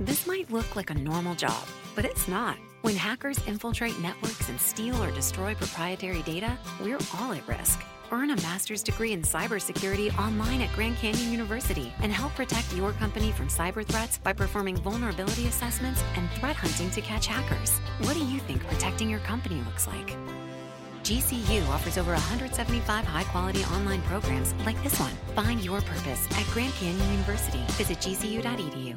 This might look like a normal job, but it's not. When hackers infiltrate networks and steal or destroy proprietary data, we're all at risk. Earn a master's degree in cybersecurity online at Grand Canyon University and help protect your company from cyber threats by performing vulnerability assessments and threat hunting to catch hackers. What do you think protecting your company looks like? GCU offers over 175 high quality online programs like this one. Find your purpose at Grand Canyon University. Visit gcu.edu.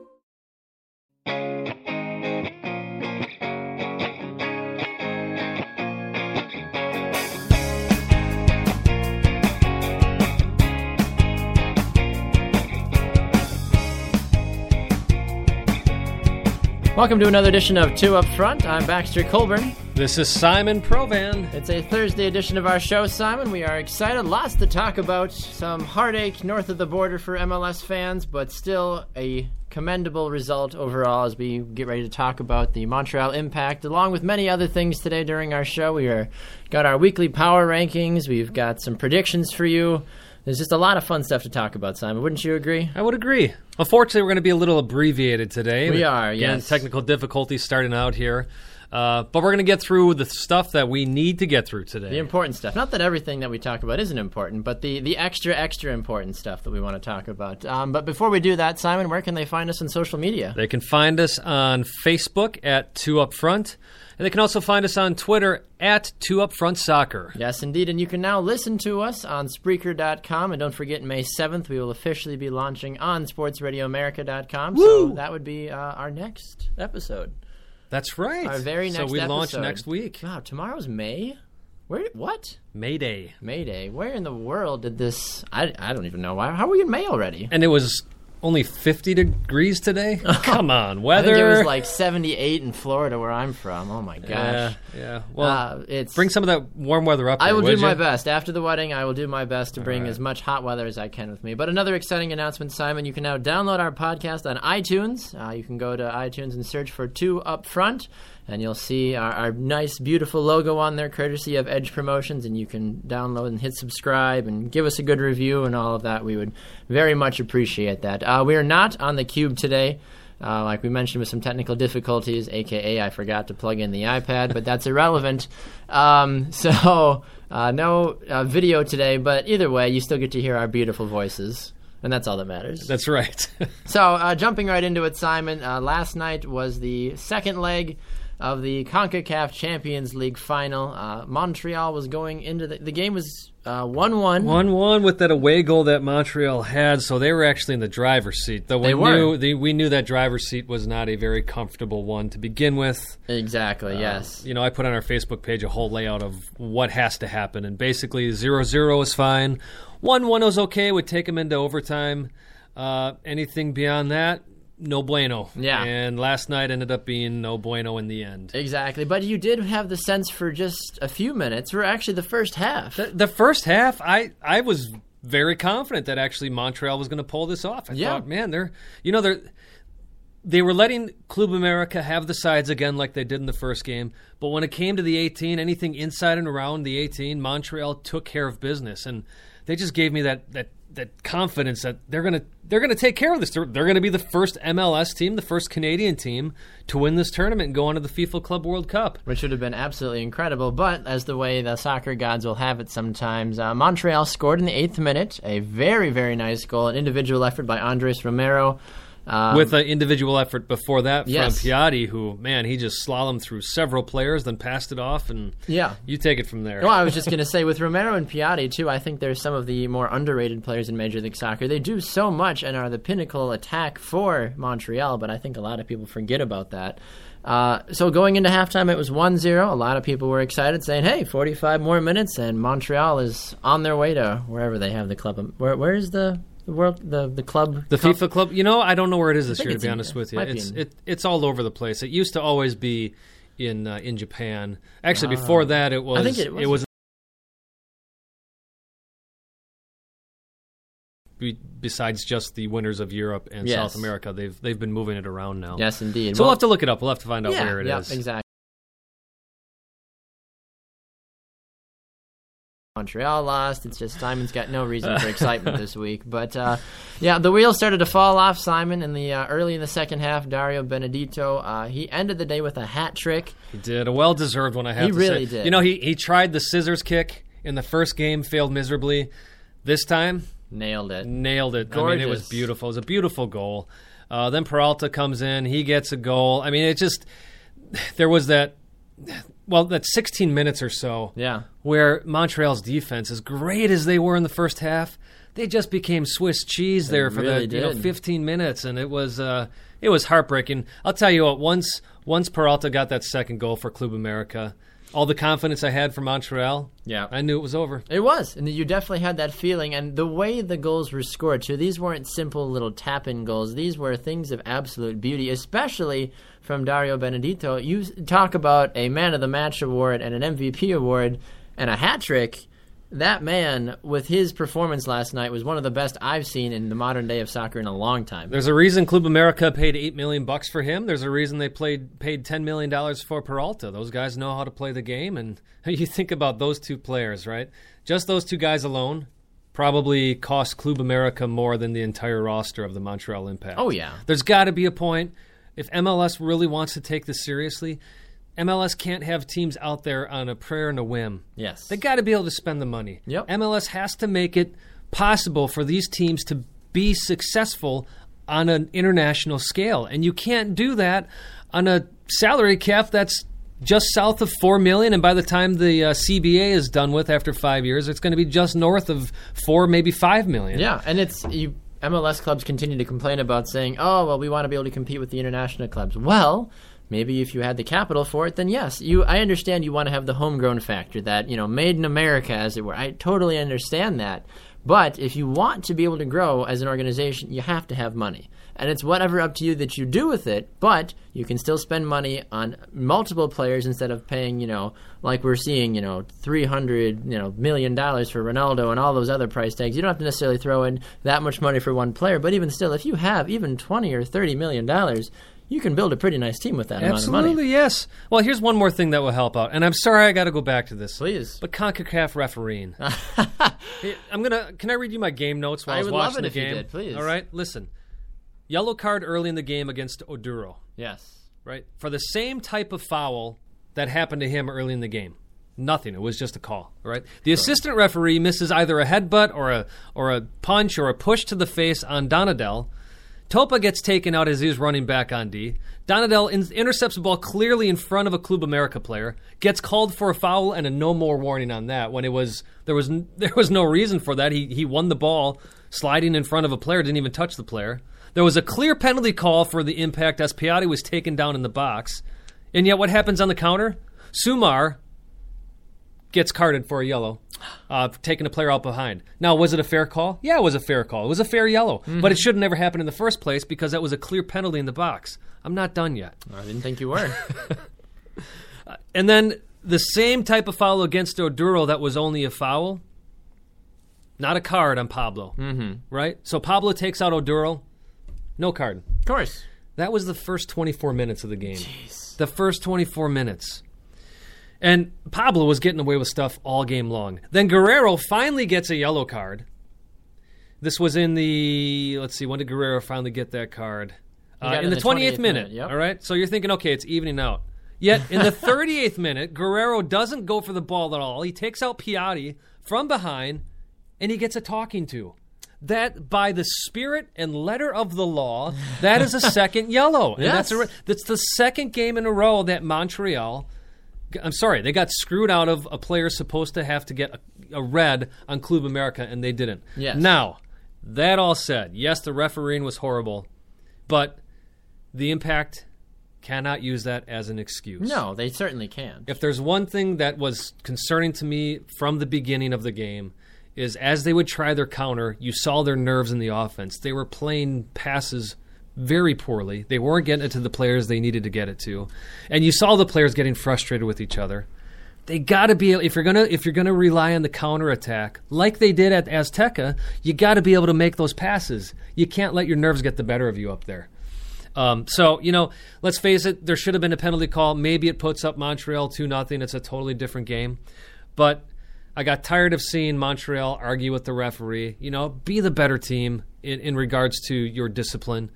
Welcome to another edition of Two Up Front. I'm Baxter Colburn. This is Simon Provan. It's a Thursday edition of our show, Simon. We are excited. Lots to talk about. Some heartache north of the border for MLS fans, but still a commendable result overall as we get ready to talk about the Montreal Impact, along with many other things today during our show. We are got our weekly power rankings. We've got some predictions for you. There's just a lot of fun stuff to talk about, Simon. Wouldn't you agree? I would agree. Unfortunately, we're going to be a little abbreviated today. We are, Again, yes. Technical difficulties starting out here. Uh, but we're going to get through the stuff that we need to get through today. The important stuff. Not that everything that we talk about isn't important, but the, the extra, extra important stuff that we want to talk about. Um, but before we do that, Simon, where can they find us on social media? They can find us on Facebook at Two Up Front, and they can also find us on Twitter at Two Up Front Soccer. Yes, indeed. And you can now listen to us on Spreaker.com. And don't forget, May 7th, we will officially be launching on SportsRadioAmerica.com. So that would be uh, our next episode. That's right. Our very next So we launch next week. Wow, tomorrow's May? Where? What? May Day. May Day. Where in the world did this. I, I don't even know. Why. How are we in May already? And it was only 50 degrees today? Come on, I weather. think it was like 78 in Florida where I'm from. Oh my gosh. Yeah, yeah. Well, Uh, it's bring some of that warm weather up. I here, will do would my you? best. After the wedding, I will do my best to bring right. as much hot weather as I can with me. But another exciting announcement, Simon. You can now download our podcast on iTunes. Uh, you can go to iTunes and search for Two Up Front, and you'll see our, our nice, beautiful logo on there, courtesy of Edge Promotions. And you can download and hit subscribe and give us a good review and all of that. We would very much appreciate that. Uh, we are not on the Cube today. Uh, like we mentioned, with some technical difficulties, aka I forgot to plug in the iPad, but that's irrelevant. Um, so uh, no uh, video today, but either way, you still get to hear our beautiful voices, and that's all that matters. That's right. So, uh, jumping right into it, Simon. Uh, last night was the second leg of the CONCACAF Champions League final. Uh, Montreal was going into the, the game was uh, one-one. One one with that away goal that Montreal had, so they were actually in the driver's seat. Though we They were. knew they, we knew that driver's seat was not a very comfortable one to begin with. Exactly. yes. You know, I put on our Facebook page a whole layout of what has to happen, and basically 0-0 is fine. One one was okay. Would take them into overtime. Uh, anything beyond that, no bueno. Yeah. And last night ended up being no bueno in the end. Exactly. But you did have the sense for just a few minutes, for actually the first half. The, the first half, I I was very confident that actually Montreal was going to pull this off. I Yeah. thought, man, they're you know they're they were letting Club America have the sides again like they did in the first game. But when it came to the 18, anything inside and around the 18, Montreal took care of business, and they just gave me that that that confidence that they're gonna they're gonna take care of this. They're, they're gonna be the first MLS team, the first Canadian team to win this tournament and go on to the FIFA Club World Cup. which would have been absolutely incredible. But as the way the soccer gods will have it sometimes, uh, Montreal scored in the eighth minute. A very, very nice goal, an individual effort by Andres Romero. Um, with an individual effort before that Yes. from Piatti, who man, he just slalomed through several players, then passed it off, and Yeah. you take it from there. Well, I was just going to say with Romero and Piatti too. I think they're some of the more underrated players in Major League Soccer. They do so much and are the pinnacle attack for Montreal, but I think a lot of people forget about that. Uh, so going into halftime, it was 1-0. A lot of people were excited, saying, "Hey, 45 more minutes, and Montreal is on their way to wherever they have the club. Where, where is the The world, the the club, The cup? FIFA club, you know, I don't know where it is this year. To be honest with you, might it's it, it's all over the place. It used to always be in uh, in Japan. Actually, before that, it was Ah. think it was- it was besides just the winners of Europe and Yes. South America. They've they've been moving it around now. Yes, indeed. So we'll Well, have to look it up. We'll have to find out yeah, where it is. yep, exactly. Montreal lost. It's just Simon's got no reason for excitement this week. But uh, yeah, the wheels started to fall off Simon in the uh, early in the second half. Dario Benedetto uh, he ended the day with a hat trick. He did a well deserved one. I have He to really say. did. You know, he he tried the scissors kick in the first game, failed miserably. This time, Nailed it. nailed it. I mean, it was beautiful. It was a beautiful goal. Uh, then Peralta comes in. He gets a goal. I mean, it just there was that. Well, that 16 minutes or so Yeah. where Montreal's defense, as great as they were in the first half, they just became Swiss cheese there for really the you know 15 minutes, and it was uh, it was heartbreaking. I'll tell you what. Once once Peralta got that second goal for Club America, all the confidence I had for Montreal, Yeah. I knew it was over. It was, and you definitely had that feeling. And the way the goals were scored, too, these weren't simple little tap-in goals. These were things of absolute beauty, especially from Dario Benedetto. You talk about a Man of the Match award and an MVP award and a hat trick. That man, with his performance last night, was one of the best I've seen in the modern day of soccer in a long time. There's a reason Club America paid eight million bucks for him. There's a reason they played paid ten million dollars for Peralta. Those guys know how to play the game, and you think about those two players, right? Just those two guys alone probably cost Club America more than the entire roster of the Montreal Impact. Oh, yeah. There's got to be a point if MLS really wants to take this seriously. MLS can't have teams out there on a prayer and a whim. Yes. They got to be able to spend the money. Yep. MLS has to make it possible for these teams to be successful on an international scale, and you can't do that on a salary cap that's just south of four million. And by the time the uh, CBA is done with after five years, it's going to be just north of four, maybe five million. Yeah, and it's you. MLS clubs continue to complain about saying, "Oh, well, we want to be able to compete with the international clubs." Well, maybe if you had the capital for it, then yes, you. I understand you want to have the homegrown factor, that you know, made in America, as it were. I totally understand that. But if you want to be able to grow as an organization, you have to have money. And it's whatever up to you that you do with it, but you can still spend money on multiple players instead of paying, you know, like we're seeing, you know, 300, you know, million dollars for Ronaldo and all those other price tags. You don't have to necessarily throw in that much money for one player, but even still, if you have even 20 or 30 million dollars, you can build a pretty nice team with that amount of money. Absolutely, yes. Well, here's one more thing that will help out, and I'm sorry I got to go back to this. Please. But CONCACAF refereeing. I'm gonna. Can I read you my game notes while I, I was would love watching it the if you game? did, please. All right, listen. Yellow card early in the game against Oduro, Yes. right? For the same type of foul that happened to him early in the game. Nothing. It was just a call. all Right. The assistant referee misses either a headbutt or a or a punch or a push to the face on Donadel. Topa gets taken out as he's running back on D. Donadel in- intercepts the ball clearly in front of a Club America player. Gets called for a foul and a no more warning on that. When it was there was n- there was no reason for that. He he won the ball sliding in front of a player. Didn't even touch the player. There was a clear penalty call for the impact as Piatti was taken down in the box. And yet, what happens on the counter? Sumar gets carded for a yellow, uh, taking a player out behind. Now, was it a fair call? Yeah, it was a fair call. It was a fair yellow, but it should have never happened in the first place because that was a clear penalty in the box. I'm not done yet. I didn't think you were. And then the same type of foul against Oduro that was only a foul, not a card on Pablo. Mm-hmm. Right? So Pablo takes out Oduro, no card. of course. That was the first 24 minutes of the game. The first 24 minutes. And Pablo was getting away with stuff all game long. Then Guerrero finally gets a yellow card. This was in the, let's see, when did Guerrero finally get that card? Uh, got in the the 28th, 28th minute. minute, yep. All right. So you're thinking, okay, it's evening out. Yet in the 38th minute, Guerrero doesn't go for the ball at all. He takes out Piatti from behind and he gets a talking to. That, by the spirit and letter of the law, that is a second yellow. And that's, a, Yes. that's the second game in a row that Montreal. I'm sorry, they got screwed out of a player supposed to have to get a, a red on Club America, and they didn't. Yes. Now, that all said, yes, the refereeing was horrible, but the impact cannot use that as an excuse. No, they certainly can. If there's one thing that was concerning to me from the beginning of the game, is as they would try their counter, you saw their nerves in the offense. They were playing passes very poorly. They weren't getting it to the players they needed to get it to, and you saw the players getting frustrated with each other. They got to be if you're gonna if you're gonna rely on the counter attack like they did at Azteca, you got to be able to make those passes. You can't let your nerves get the better of you up there. Um, so you know, let's face it, there should have been a penalty call. Maybe it puts up Montreal two nothing. It's a totally different game, but I got tired of seeing Montreal argue with the referee. You know, be the better team in, in regards to your discipline.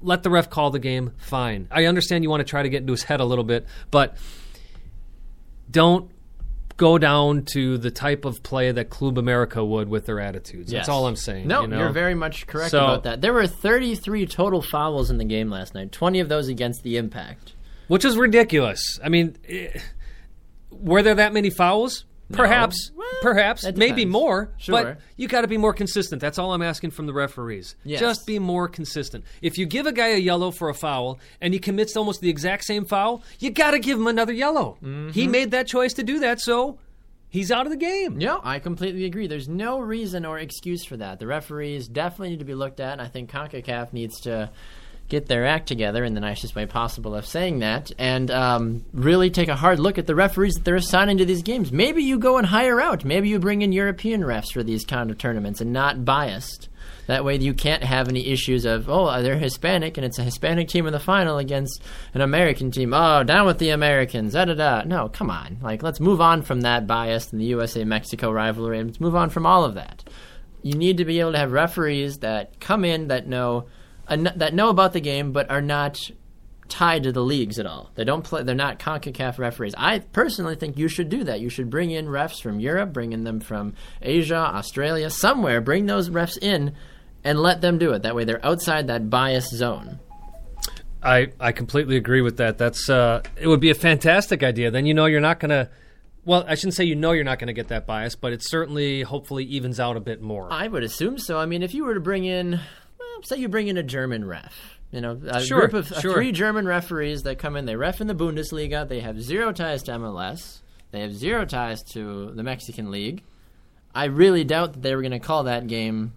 Let the ref call the game. Fine. I understand you want to try to get into his head a little bit, but don't go down to the type of play that Club America would with their attitudes. Yes. That's all I'm saying. No, you know? are very much correct So- about that. There were 33 total fouls in the game last night. 20 of those against the Impact. which is ridiculous. I mean, eh, were there that many fouls? Perhaps, Well, perhaps, maybe more. Sure. But you got to be more consistent. That's all I'm asking from the referees. Yes. Just be more consistent. If you give a guy a yellow for a foul and he commits almost the exact same foul, you got to give him another yellow. Mm-hmm. He made that choice to do that, so he's out of the game. No, I completely agree. There's no reason or excuse for that. The referees definitely need to be looked at, and I think CONCACAF needs to get their act together in the nicest way possible of saying that, and um, really take a hard look at the referees that they're assigning to these games. Maybe you go and hire out. Maybe you bring in European refs for these kind of tournaments and not biased. That way, you can't have any issues of oh they're Hispanic and it's a Hispanic team in the final against an American team. Oh, down with the Americans. Da da da. No, come on. Like let's move on from that bias and the USA Mexico rivalry. and Let's move on from all of that. You need to be able to have referees that come in that know that know about the game but are not tied to the leagues at all. They don't play. They're not Concacaf referees. I personally think you should do that. You should bring in refs from Europe, bring in them from Asia, Australia, somewhere. Bring those refs in and let them do it. That way, they're outside that bias zone. I, I completely agree with that. That's uh, it would be a fantastic idea. Then you know you're not going to. Well, I shouldn't say you know you're not going to get that bias, but it certainly, hopefully, evens out a bit more. I would assume so. I mean, if you were to bring in, say you bring in a German ref, you know, a Sure, group of sure. three German referees that come in, they ref in the Bundesliga, they have zero ties to MLS, they have zero ties to the Mexican League. I really doubt that they were going to call that game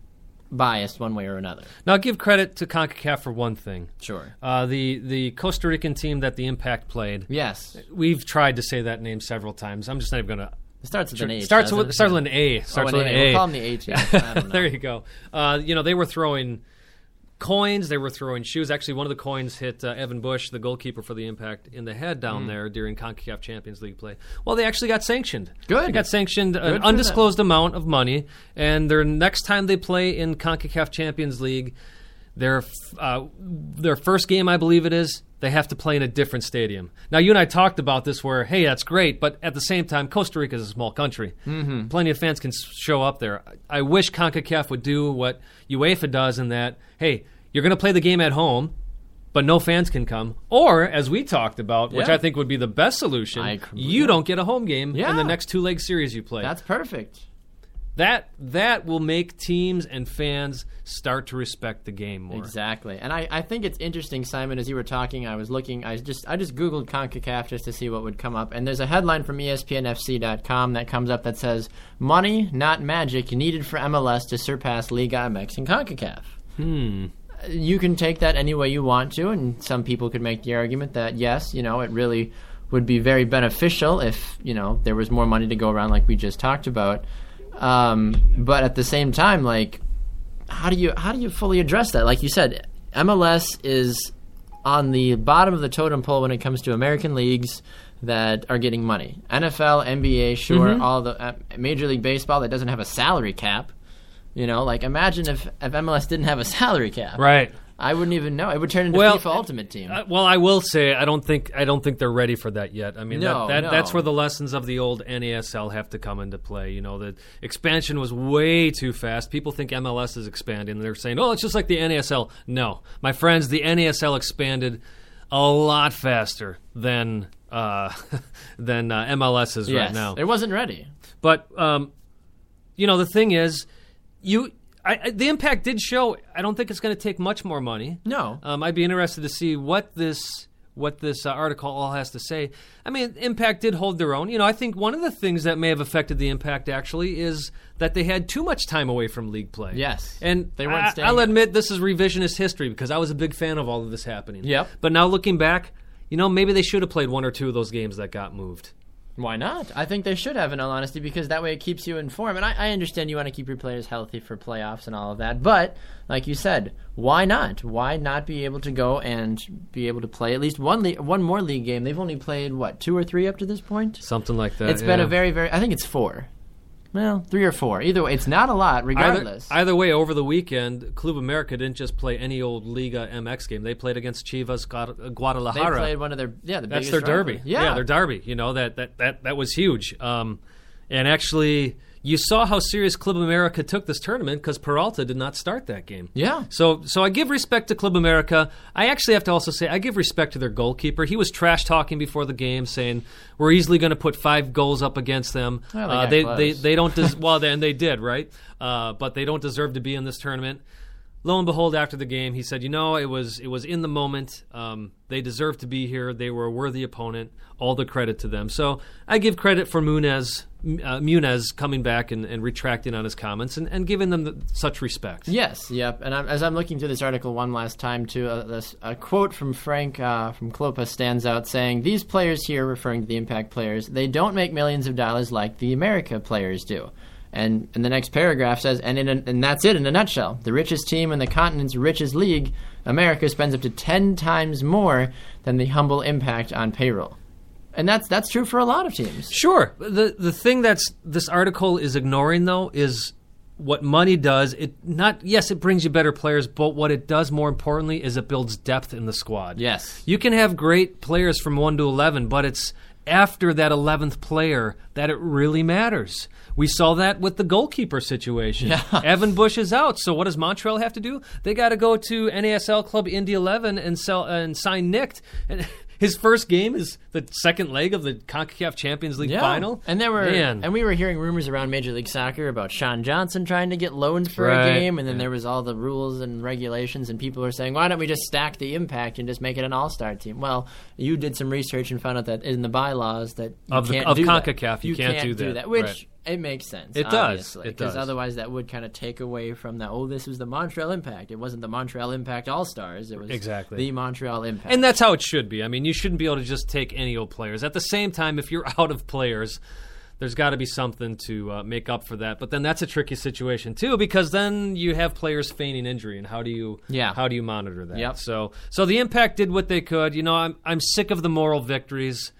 biased one way or another. Now, give credit to Concacaf for one thing. Sure. Uh, the the Costa Rican team that the Impact played. Yes. We've tried to say that name several times. I'm just not even going to. It starts with an H. Starts with it? starts with an A. Starts oh, with an an A. A. We'll call them the A team. I don't know. there you go. Uh, you know, they were throwing coins. They were throwing shoes. Actually, one of the coins hit uh, Evan Bush, the goalkeeper for the Impact, in the head down Hmm. there during Concacaf Champions League play. Well, they actually got sanctioned. Good. They got sanctioned Good an undisclosed amount of money, and their next time they play in Concacaf Champions League, their uh, their first game, I believe it is. They have to play in a different stadium. Now, you and I talked about this where, hey, that's great, but at the same time, Costa Rica is a small country. Mm-hmm. Plenty of fans can show up there. I wish CONCACAF would do what UEFA does in that, hey, you're going to play the game at home, but no fans can come. Or, as we talked about, which I think would be the best solution, you don't get a home game Yeah. in the next two leg series you play. That's perfect. That that will make teams and fans start to respect the game more. Exactly, and I, I think it's interesting, Simon. As you were talking, I was looking. I just I just googled Concacaf just to see what would come up, and there's a headline from ESPNFC.com that comes up that says "Money, not magic, needed for MLS to surpass Liga MX and Concacaf." Hmm. You can take that any way you want to, and some people could make the argument that yes, you know, it really would be very beneficial if you know there was more money to go around, like we just talked about. Um, but at the same time, like how do you how do you fully address that? Like you said, MLS is on the bottom of the totem pole when it comes to American leagues that are getting money. NFL, NBA, sure, Mm-hmm. all the uh, Major League Baseball that doesn't have a salary cap. You know, like imagine if if MLS didn't have a salary cap. Right. I wouldn't even know. It would turn into Well, FIFA Ultimate Team. Uh, well, I will say I don't think I don't think they're ready for that yet. I mean, No, that, that, that's where the lessons of the old NASL have to come into play. You know, the expansion was way too fast. People think MLS is expanding, they're saying, "Oh, it's just like the NASL." No, my friends, the NASL expanded a lot faster than uh, than uh, MLS is yes, right now. it wasn't ready. But um, you know, the thing is, you I, I, the impact did show. I don't think it's going to take much more money. No. Um, I'd be interested to see what this what this uh, article all has to say. I mean, Impact did hold their own. You know, I think one of the things that may have affected the Impact actually is that they had too much time away from league play. Yes. and They weren't I, staying- I'll admit this is revisionist history because I was a big fan of all of this happening. Yep. But now looking back, you know, maybe they should have played one or two of those games that got moved. Why not? I think they should have, in all honesty, because that way it keeps you informed. And I, I understand you want to keep your players healthy for playoffs and all of that. But, like you said, why not? Why not be able to go and be able to play at least one le- one more league game? They've only played, what, two or three up to this point? Something like that. It's been a very, very, I think it's four. Well, three or four. Either way, it's not a lot, Either, regardless. either way, over the weekend, Club America didn't just play any old Liga MX game. They played against Chivas Gua- they Guadalajara. played one of their, yeah, the That's biggest their derby. Yeah. their derby. You know that that that that was huge. Um, and actually, you saw how serious Club America took this tournament because Peralta did not start that game. Yeah. So so I give respect to Club America. I actually have to also say I give respect to their goalkeeper. He was trash talking before the game, saying we're easily going to put five goals up against them. Well, they Uh, they, they they don't. Des- well, then they did right, uh, but they don't deserve to be in this tournament lo and behold, after the game, he said, "You know, it was it was in the moment. Um, they deserve to be here. They were a worthy opponent. All the credit to them." So I give credit for Munez, uh, Munez coming back and, and retracting on his comments and, and giving them the, such respect. Yes, yep. And I'm, as I'm looking through this article one last time, too, uh, this, a quote from Frank uh, from Klopas stands out saying, These players here, referring to the Impact players, they don't make millions of dollars like the America players do. And, and the next paragraph says, and, in a, and that's it in a nutshell. The richest team in the continent's richest league, America spends up to 10 times more than the humble Impact on payroll. And that's, that's true for a lot of teams. Sure. The the thing that's this article is ignoring though is what money does. It not yes, it brings you better players, but what it does more importantly is it builds depth in the squad. Yes. You can have great players from 1 to 11, but it's after that 11th player that it really matters. We saw that with the goalkeeper situation. Yeah. Evan Bush is out, so what does Montreal have to do? They got to go to NASL club Indy 11 and sell and sign Nicht. And his first game is the second leg of the CONCACAF Champions League Yeah. final. And there were Man. and we were hearing rumors around Major League Soccer about Sean Johnson trying to get loaned for Right. a game and then Yeah. there was all the rules and regulations and people were saying, Why don't we just stack the impact and just make it an all star team? Well, you did some research and found out that in the bylaws that you Of the- can't of do that. CONCACAF, you can't do that. Which Right. It makes sense. It does. It Because otherwise that would kind of take away from that, oh, this was the Montreal Impact. It wasn't the Montreal Impact All Stars. It was Exactly. the Montreal Impact. And that's how it should be. I mean, you shouldn't be able to just take any old players. At the same time, if you're out of players, there's got to be something to uh, make up for that. But then that's a tricky situation too, because then you have players feigning injury, and how do you Yeah. how do you monitor that? Yep. So so the Impact did what they could. You know, I'm I'm sick of the moral victories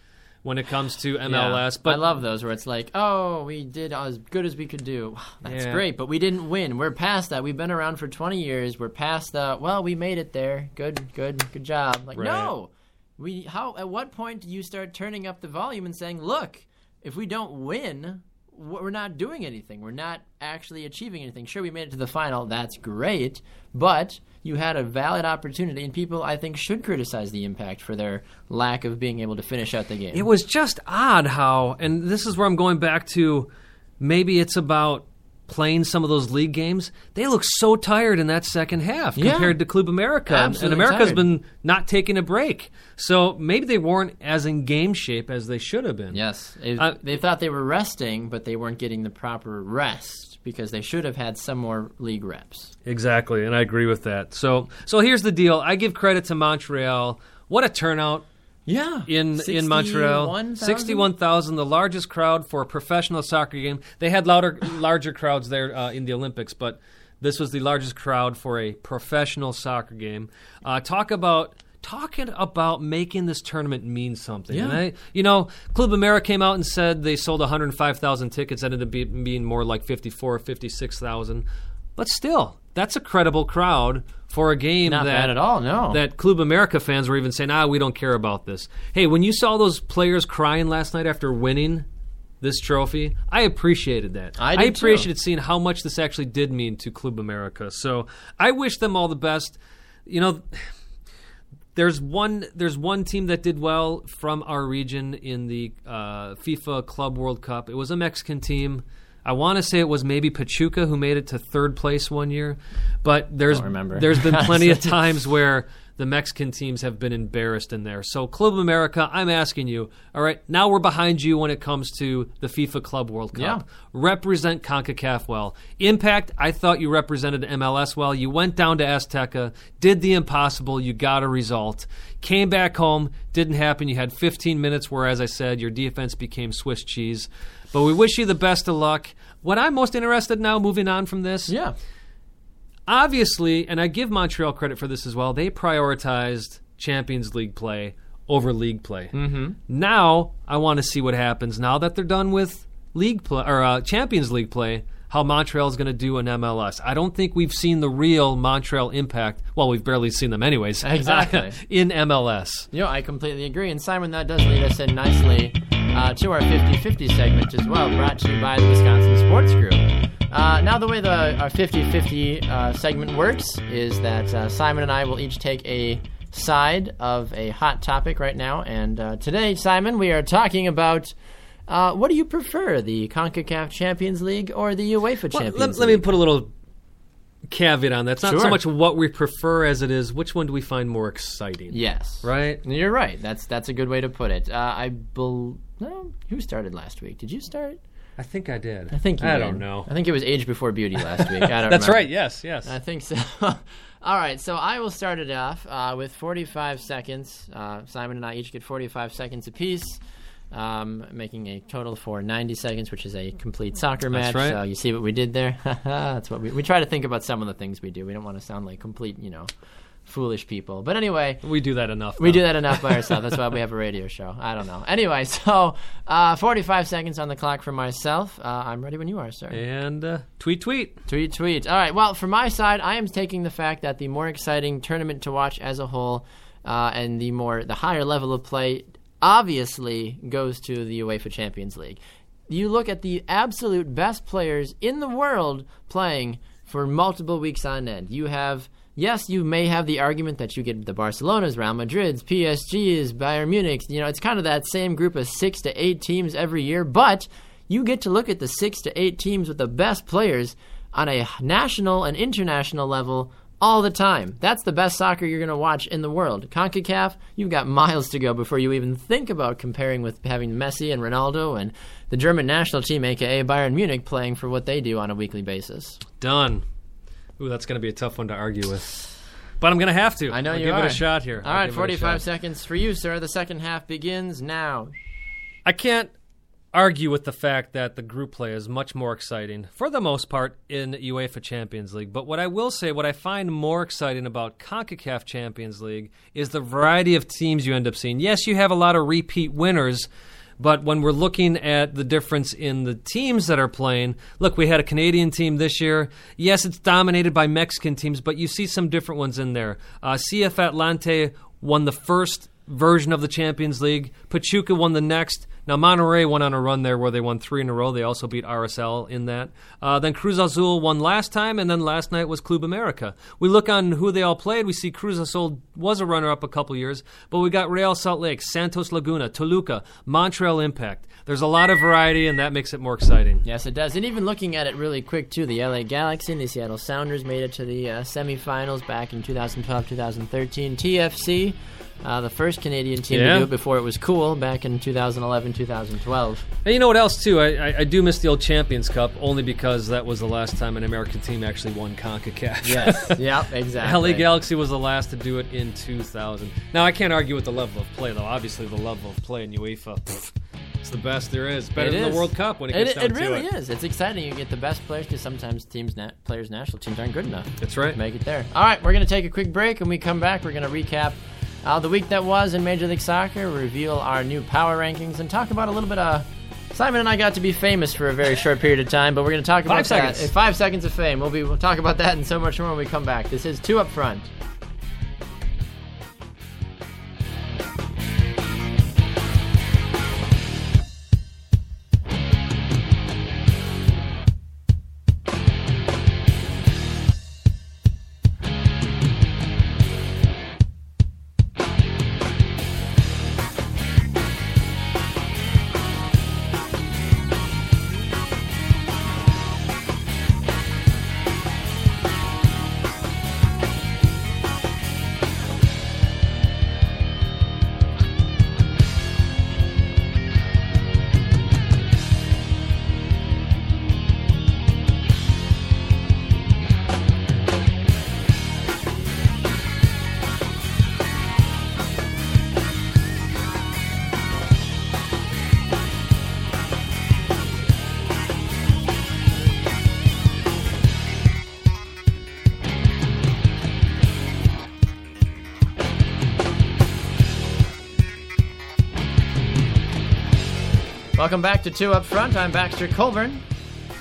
when it comes to MLS. Yeah. But I love those where it's like, oh, we did as good as we could do. That's Yeah. great, but we didn't win. We're past that. We've been around for 20 years. We're past the, well, we made it there. Good, good, good job. Like, Right. no. We how at what point do you start turning up the volume and saying, look, if we don't win, we're not doing anything. We're not actually achieving anything. Sure, we made it to the final. That's great, but you had a valid opportunity, and people I think should criticize the impact for their lack of being able to finish out the game. It was just odd how, and this is where I'm going back to maybe it's about playing some of those league games. They look so tired in that second half Yeah. compared to Club America. And- and Absolutely America's tired. been not taking a break. So maybe they weren't as in game shape as they should have been. Yes, They- Uh, they thought they were resting, but they weren't getting the proper rest because they should have had some more league reps. Exactly, and I agree with that. So so here's the deal. I give credit to Montreal. What a turnout Yeah, in in Montreal. 61,000? Sixty-one thousand, the largest crowd for a professional soccer game. They had louder, larger crowds there uh, in the Olympics, but this was the largest crowd for a professional soccer game. Uh, talk about. Talking about making this tournament mean something. Yeah. I, you know, Club America came out and said they sold 105,000 tickets, ended up being more like 54 or 56,000. But still, that's a credible crowd for a game Not that bad at all, no. that Club America fans were even saying, "Ah, we don't care about this." Hey, when you saw those players crying last night after winning this trophy, I appreciated that. I too. appreciated seeing how much this actually did mean to Club America. So I wish them all the best. You know. There's one. There's one team that did well from our region in the uh, FIFA Club World Cup. It was a Mexican team. I want to say it was maybe Pachuca who made it to third place one year, but there's there's been plenty of times where the Mexican teams have been embarrassed in there. So, Club America, I'm asking you, all right, now we're behind you when it comes to the FIFA Club World Cup. Yeah. Represent CONCACAF well. Impact, I thought you represented MLS well. You went down to Azteca, did the impossible, you got a result. Came back home, didn't happen. You had 15 minutes where, as I said, your defense became Swiss cheese. But we wish you the best of luck. What I'm most interested now, moving on from this, Yeah. Obviously, and I give Montreal credit for this as well, they prioritized Champions League play over league play. Mm-hmm. Now, I want to see what happens now that they're done with league play or uh, Champions League play. How Montreal is going to do in MLS. I don't think we've seen the real Montreal impact. Well, we've barely seen them, anyways. Exactly. in MLS. You know, I completely agree. And Simon, that does lead us in nicely uh, to our 50 50 segment as well, brought to you by the Wisconsin Sports Group. Uh, now, the way the our 50 50 uh, segment works is that uh, Simon and I will each take a side of a hot topic right now. And uh, today, Simon, we are talking about. Uh, what do you prefer, the CONCACAF Champions League or the UEFA Well, Champions let, League? let me put a little caveat on that. It's not so much what we prefer as it is which one do we find more exciting. Yes. Right? You're right. That's that's a good way to put it. Uh, I bel no, who started last week? Did you start? I think I did. I think you I did. don't know. I think it was Age Before Beauty last week. I don't That's remember. right. Yes, yes. I think so. All right, so I will start it off uh, with 45 seconds. Uh, Simon and I each get 45 seconds apiece, um, making a total for 90 seconds, which is a complete soccer match. right. So you see what we did there? That's what we we try to think about some of the things we do. We don't want to sound like complete, you know, foolish people. But anyway, we do that enough. we do that enough by ourselves. That's why we have a radio show. I don't know. Anyway, so uh, 45 seconds on the clock for myself. Uh, I'm ready when you are, sir. And uh, tweet, tweet. Tweet, tweet. All right. Well, for my side, I am taking the fact that the more exciting tournament to watch as a whole, uh, and the more the higher level of play, obviously goes to the UEFA Champions League. You look at the absolute best players in the world playing for multiple weeks on end. You have. Yes, you may have the argument that you get the Barcelonas, Real Madrids, PSGs, Bayern Munich. You know, it's kind of that same group of six to eight teams every year, but you get to look at the six to eight teams with the best players on a national and international level all the time. That's the best soccer you're going to watch in the world. CONCACAF, you've got miles to go before you even think about comparing with having Messi and Ronaldo and the German national team, aka Bayern Munich, playing for what they do on a weekly basis. Done. Ooh, that's going to be a tough one to argue with. But I'm going to have to. I know I'll you give are. it a shot here. All right, give it a 45 seconds for you, sir. The second half begins now. I can't argue with the fact that the group play is much more exciting, for the most part, in UEFA Champions League. But what I will say, what I find more exciting about CONCACAF Champions League is the variety of teams you end up seeing. Yes, you have a lot of repeat winners. But when we're looking at the difference in the teams that are playing, look, we had a Canadian team this year. Yes, it's dominated by Mexican teams, but you see some different ones in there. Uh, CF Atlante won the first version of the Champions League. Pachuca won the next. Now Monterrey went on a run there where they won three in a row. They also beat RSL in that. Uh, then Cruz Azul won last time, and then last night was Club America. We look on who they all played. We see Cruz Azul was a runner-up a couple years, but we got Real Salt Lake, Santos Laguna, Toluca, Montreal Impact. There's a lot of variety, and that makes it more exciting. Yes, it does. And even looking at it really quick, too, the LA Galaxy and the Seattle Sounders made it to the uh, semifinals back in 2012 2013. TFC, uh, the first Canadian team Yeah. to do it before it was cool back in 2011 2012. And you know what else too? I, I, I do miss the old Champions Cup only because that was the last time an American team actually won Concacaf. Yes, yep, exactly. LA Galaxy was the last to do it in 2000. Now I can't argue with the level of play though. Obviously the level of play in UEFA, pff, it's the best there is. Better It than is. the World Cup when it It, gets down to it to really it. is. It's exciting. You get the best players because sometimes teams, na- players, national teams aren't good enough. That's right. to make it there. All right, we're going to take a quick break. and we come back, we're going to recap uh, the week that was in Major League Soccer, reveal our new power rankings, and talk about a little bit of. Simon and I got to be famous for a very short period of time, but we're going to talk about Five that. seconds. Five seconds of fame. We'll be we'll talk about that and so much more when we come back. This is two up front. Welcome back to Two Up Front. I'm Baxter Colburn.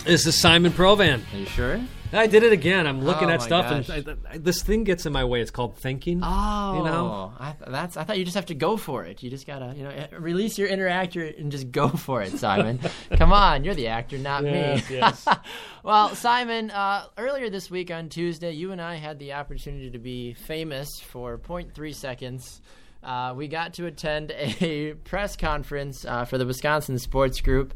This is Simon Provan. Are you sure? I did it again. I'm looking Oh at stuff, gosh. and I, I, this thing gets in my way. It's called thinking. Oh, You know? I, that's. I thought you just have to go for it. You just gotta, you know, eh, release your inner actor and just go for it, Simon. Come on, you're the actor, not Yes, me. yes. well, Simon, uh, earlier this week on Tuesday, you and I had the opportunity to be famous for 0.3 seconds. Uh, we got to attend a press conference uh, for the Wisconsin Sports Group.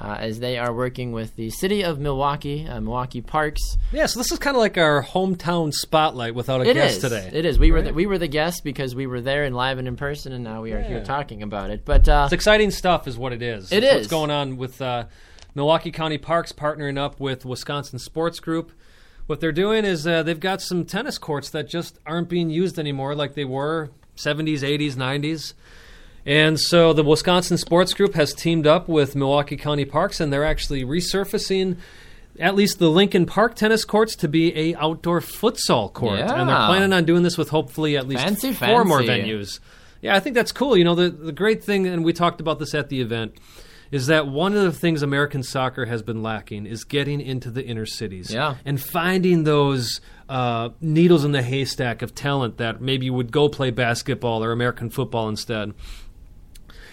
Uh, as they are working with the city of Milwaukee, uh, Milwaukee Parks, Yeah, so this is kind of like our hometown spotlight without a It guest is. today. It is. We were the, we were the guests because we were there and live and in person, and now we are here talking about it. But uh, It's exciting stuff, is what it is. It It's What's going on with uh, Milwaukee County Parks partnering up with Wisconsin Sports Group. What they're doing is uh, they've got some tennis courts that just aren't being used anymore like they were 70s, 80s, 90s. And so the Wisconsin Sports Group has teamed up with Milwaukee County Parks, and they're actually resurfacing at least the Lincoln Park tennis courts to be a outdoor futsal court. And they're planning on doing this with hopefully at least Fancy, four more venues. Yeah, I think that's cool. You know, the the great thing, and we talked about this at the event, is that one of the things American soccer has been lacking is getting into the inner cities. Yeah. And finding those uh, needles in the haystack of talent that maybe would go play basketball or American football instead.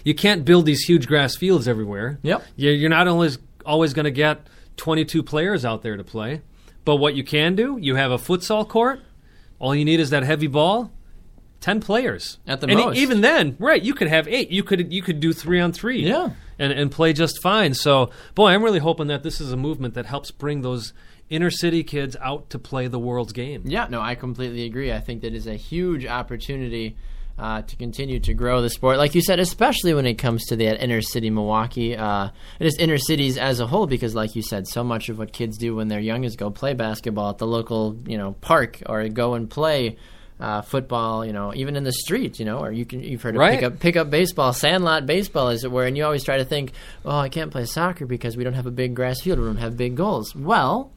You can't build these huge grass fields everywhere. Yep. You're not always always going to get 22 players out there to play. But what you can do, you have a futsal court. All you need is that heavy ball. Ten players At the And most. even then, right? You could have eight. You could you could do three on three. Yeah. And and play just fine. So, boy, I'm really hoping that this is a movement that helps bring those inner city kids out to play the world's game. yeah, no, I completely agree. I think that is a huge opportunity uh, to continue to grow the sport, like you said, especially when it comes to that inner city Milwaukee, uh, just inner cities as a whole. Because, like you said, so much of what kids do when they're young is go play basketball at the local, you know, park or go and play. Uh, football, you know, even in the street, you know, or you can you've heard of Right. pick up pick up baseball, sandlot baseball, as it were, and you always try to think, oh, I can't play soccer because we don't have a big grass field, we don't have big goals. Well,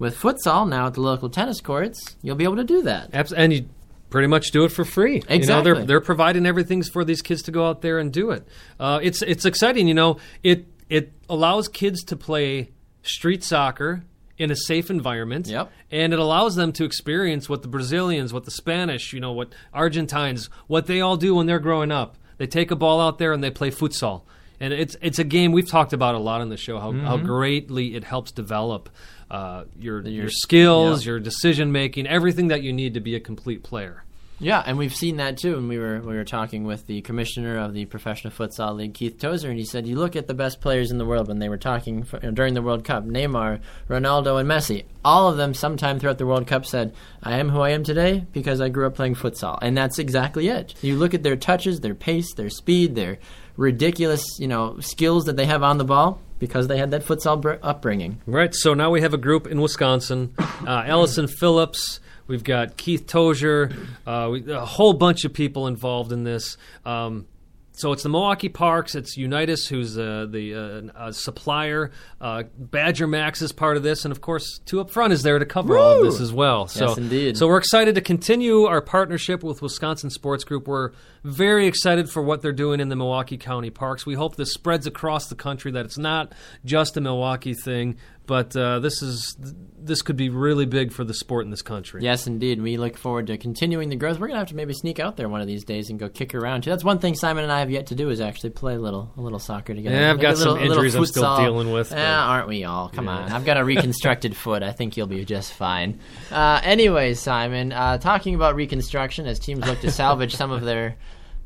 with futsal now at the local tennis courts, you'll be able to do that. And you pretty much do it for free. You know, Exactly. they're they're providing everything for these kids to go out there and do it. Uh, it's it's exciting. You know, it it allows kids to play street soccer in a safe environment. Yep. And it allows them to experience what the Brazilians, what the Spanish, you know, what Argentines, what they all do when they're growing up. They take a ball out there and they play futsal. And it's it's a game we've talked about a lot on the show how, how greatly it helps develop uh, your your skills, yeah. your decision making, everything that you need to be a complete player. Yeah, and we've seen that too. And we were we were talking with the commissioner of the Professional Futsal League, Keith Tozer, and he said, "You look at the best players in the world when they were talking f- you know, during the World Cup: Neymar, Ronaldo, and Messi. All of them, sometime throughout the World Cup, said, "I am who I am today because I grew up playing futsal." And that's exactly it. You look at their touches, their pace, their speed, their ridiculous, you know, skills that they have on the ball because they had that futsal br- upbringing. Right. So now we have a group in Wisconsin. Uh, Allison Phillips. We've got Keith Tozer. Uh, we, a whole bunch of people involved in this. Um, so it's the Milwaukee Parks. It's Unitas, who's uh, the uh, uh, supplier. Uh, Badger Max is part of this, and of course, Two Up Front is there to cover all of this as well. So, Yes, indeed. So we're excited to continue our partnership with Wisconsin Sports Group. We're very excited for what they're doing in the Milwaukee County Parks. We hope this spreads across the country. That it's not just a Milwaukee thing, but uh, this is this could be really big for the sport in this country. Yes, indeed. We look forward to continuing the growth. We're gonna have to maybe sneak out there one of these days and go kick around too. That's one thing Simon and I have yet to do is actually play a little a little soccer together. Yeah, I've Maybe got little- some injuries I'm still dealing with, Yeah, aren't we all? Come on, I've got a reconstructed foot. I think you'll be just fine. Uh, anyways, Simon, uh, talking about reconstruction as teams look to salvage some of their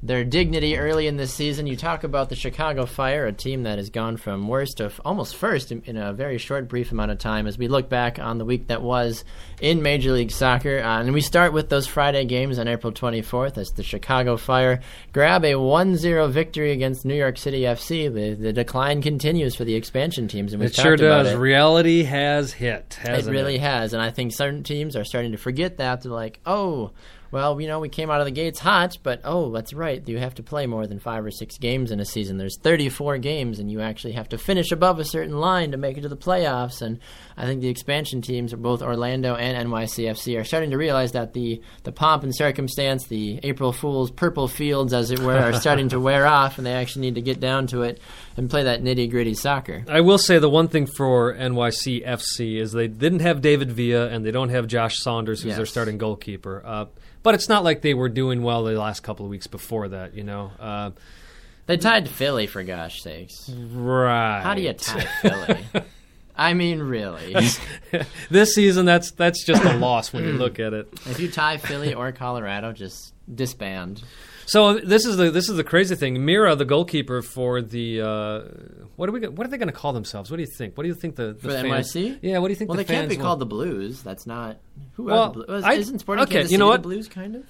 their dignity early in this season. You talk about the Chicago Fire, a team that has gone from worst to f- almost first in, in a very short, brief amount of time. As we look back on the week that was in Major League Soccer, uh, and we start with those Friday games on April 24th as the Chicago Fire grab a 1-0 victory against New York City FC. The, the decline continues for the expansion teams, and we've It sure does. it. Reality has hit. It really has, and I think certain teams are starting to forget that. They're like, "Oh, well, you know, we came out of the gates hot, but oh, that's right. You have to play more than five or six games in a season. There's 34 games, and you actually have to finish above a certain line to make it to the playoffs. And I think the expansion teams, both Orlando and NYCFC, are starting to realize that the, the pomp and circumstance, the April Fool's purple fields, as it were, are starting to wear off, and they actually need to get down to it and play that nitty gritty soccer. I will say the one thing for NYCFC is they didn't have David Villa and they don't have Josh Saunders, who's Yes. their starting goalkeeper. Uh, but it's not like they were doing well the last couple of weeks before that, you know. Uh, They tied Philly, for gosh sakes. right. How do you tie Philly? I mean, really. this season, that's that's just a loss when you look at it. if you tie Philly or Colorado, just disband. So this is the this is the crazy thing. Meara, the goalkeeper for the uh, what are we what are they going to call themselves? What do you think? What do you think the, the For the fans, NYC? Yeah, what do you think? Well, the they can't be want? called the Blues. That's not. Who Well, are the Blues? I- Isn't Sporting okay, Kansas you know City what? the Blues, kind of?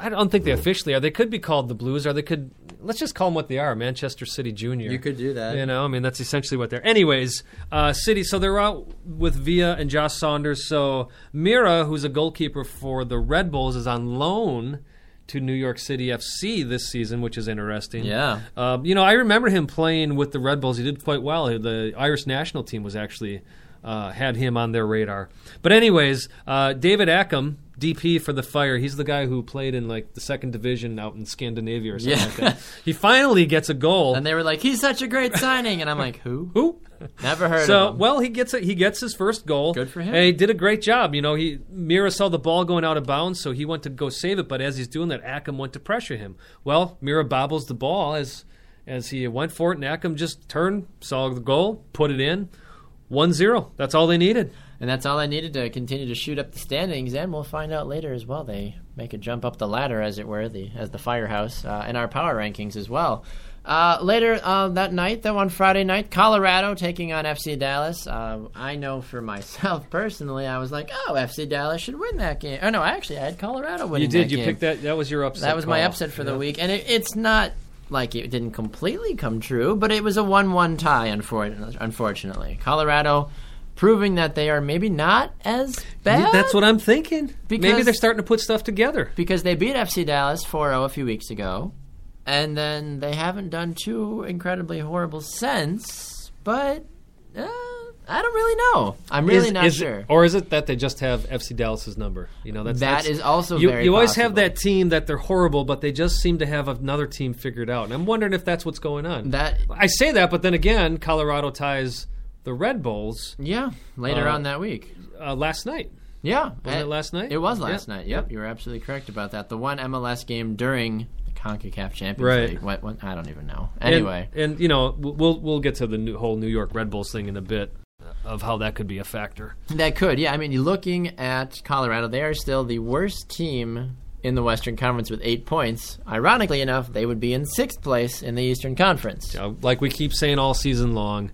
I don't think they officially are. They could be called the Blues, or they could. Let's just call them what they are: Manchester City Junior. You could do that. You know, I mean, that's essentially what they're. Anyways, uh, City. So they're out with Villa and Josh Saunders. So Meara, who's a goalkeeper for the Red Bulls, is on loan to New York City FC this season, which is interesting. Yeah. Uh, you know, I remember him playing with the Red Bulls. He did quite well. The Irish national team was actually uh, had him on their radar. But anyways, uh, David Accam, DP for the Fire. He's the guy who played in like the second division out in Scandinavia or something Yeah. like that. He finally gets a goal. And they were like, "He's such a great signing," and I'm like, "Who? Who? Never heard So of him." So, well, he gets a, he gets his first goal. Good for him. And he did a great job. You know, he Meara saw the ball going out of bounds, so he went to go save it. But as he's doing that, Accam went to pressure him. Well, Meara bobbles the ball as as he went for it, and Accam just turned, saw the goal, put it in. 1-0. That's all they needed. And that's all I needed to continue to shoot up the standings. And we'll find out later as well. They make a jump up the ladder, as it were, the as the firehouse uh, in our power rankings as well. Uh, later uh, that night, though, on Friday night, Colorado taking on FC Dallas. Uh, I know for myself personally, I was like, "Oh, FC Dallas should win that game." Oh no, I actually, I had Colorado winning. You did. You game. picked that. That was your upset. That was my upset for the week, and it, it's not like it didn't completely come true, but it was a one-one tie. Unfortunately, unfortunately, Colorado proving that they are maybe not as bad. That's what I'm thinking. Maybe they're starting to put stuff together. because they beat FC Dallas 4-0 a few weeks ago, and then they haven't done too incredibly horrible since. But uh, I don't really know. I'm really Is- not is it- sure. or is it that they just have FC Dallas's number? You know, that's That that's, is also you, very You always have that team that they're horrible, but they just seem to have another team figured out. And I'm wondering if that's what's going on. that I say that, but then again, Colorado ties the Red Bulls yeah, later Uh, on that week. uh, last night. Yeah, Wasn't Uh, it last night? It was Yeah. last night. Yep, you were absolutely correct about that. The one MLS game during the Concacaf Champions Right. League. What, what? I don't even know. Anyway, and, you know, we'll we'll get to the new, whole New York Red Bulls thing in a bit of how that could be a factor. that could. Yeah, I mean, looking at Colorado. They are still the worst team in the Western Conference with eight points. Ironically enough, they would be in sixth place in the Eastern Conference. Uh, like we keep saying all season long.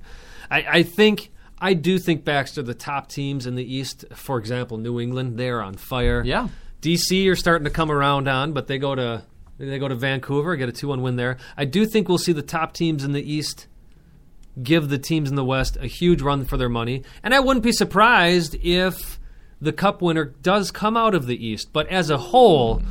I, I think I do think Baxter the top teams in the East, for example, New England, they're on fire. Yeah. DC are starting to come around on, but they go to they go to Vancouver, get a two one win there. I do think we'll see the top teams in the East give the teams in the West a huge run for their money, and I wouldn't be surprised if the Cup winner does come out of the East. But as a whole,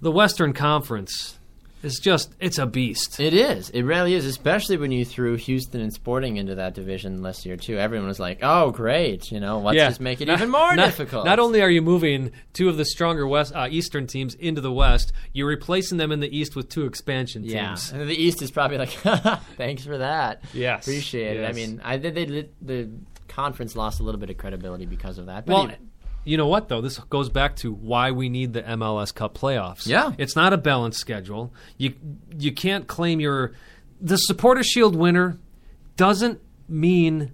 the Western Conference is just it's a beast. It is. It really is, especially when you threw Houston and Sporting into that division last year too. Everyone was like, "Oh, great! You know, let's just make it Not- even more not- difficult." Not only are you moving two of the stronger West uh, Eastern teams into the West, you're replacing them in the East with two expansion teams. Yeah, and the East is probably like, thanks for that. Yes, appreciate it. I mean, I think they, they, the conference lost a little bit of credibility because of that. But Well, even- you know what though? This goes back to why we need the MLS Cup playoffs. Yeah. it's not a balanced schedule. You you can't claim you're the Supporter Shield winner doesn't mean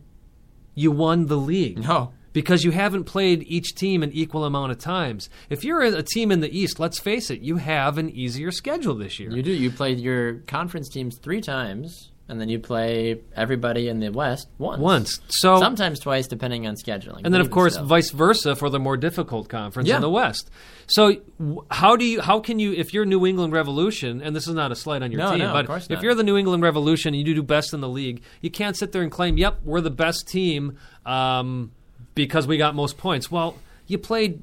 you won the league. No. Because you haven't played each team an equal amount of times. If you're a team in the East, let's face it, you have an easier schedule this year. you do. You played your conference teams three times, and then you play everybody in the West once. Once. So sometimes twice, depending on scheduling. and then of course vice versa for the more difficult conference Yeah. in the west so how do you how can you if you're new england revolution and this is not a slight on your No, team no, but if not. you're the new england revolution and you do best in the league you can't sit there and claim yep we're the best team um, because we got most points well you played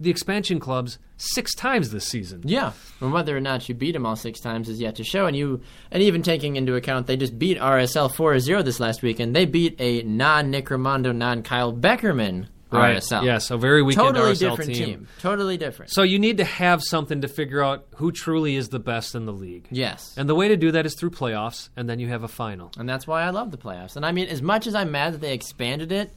the expansion clubs six times this season. Yeah, and whether or not you beat them all six times is yet to show. And you, and even taking into account they just beat RSL 4-0 this last weekend. They beat a non-Nick Rimando, non-Kyle Beckerman RSL. Yes, a very weekend totally RSL different team. Totally different. So you need to have something to figure out who truly is the best in the league. yes, And the way to do that is through playoffs, and then you have a final. And that's why I love the playoffs. And I mean, as much as I'm mad that they expanded it,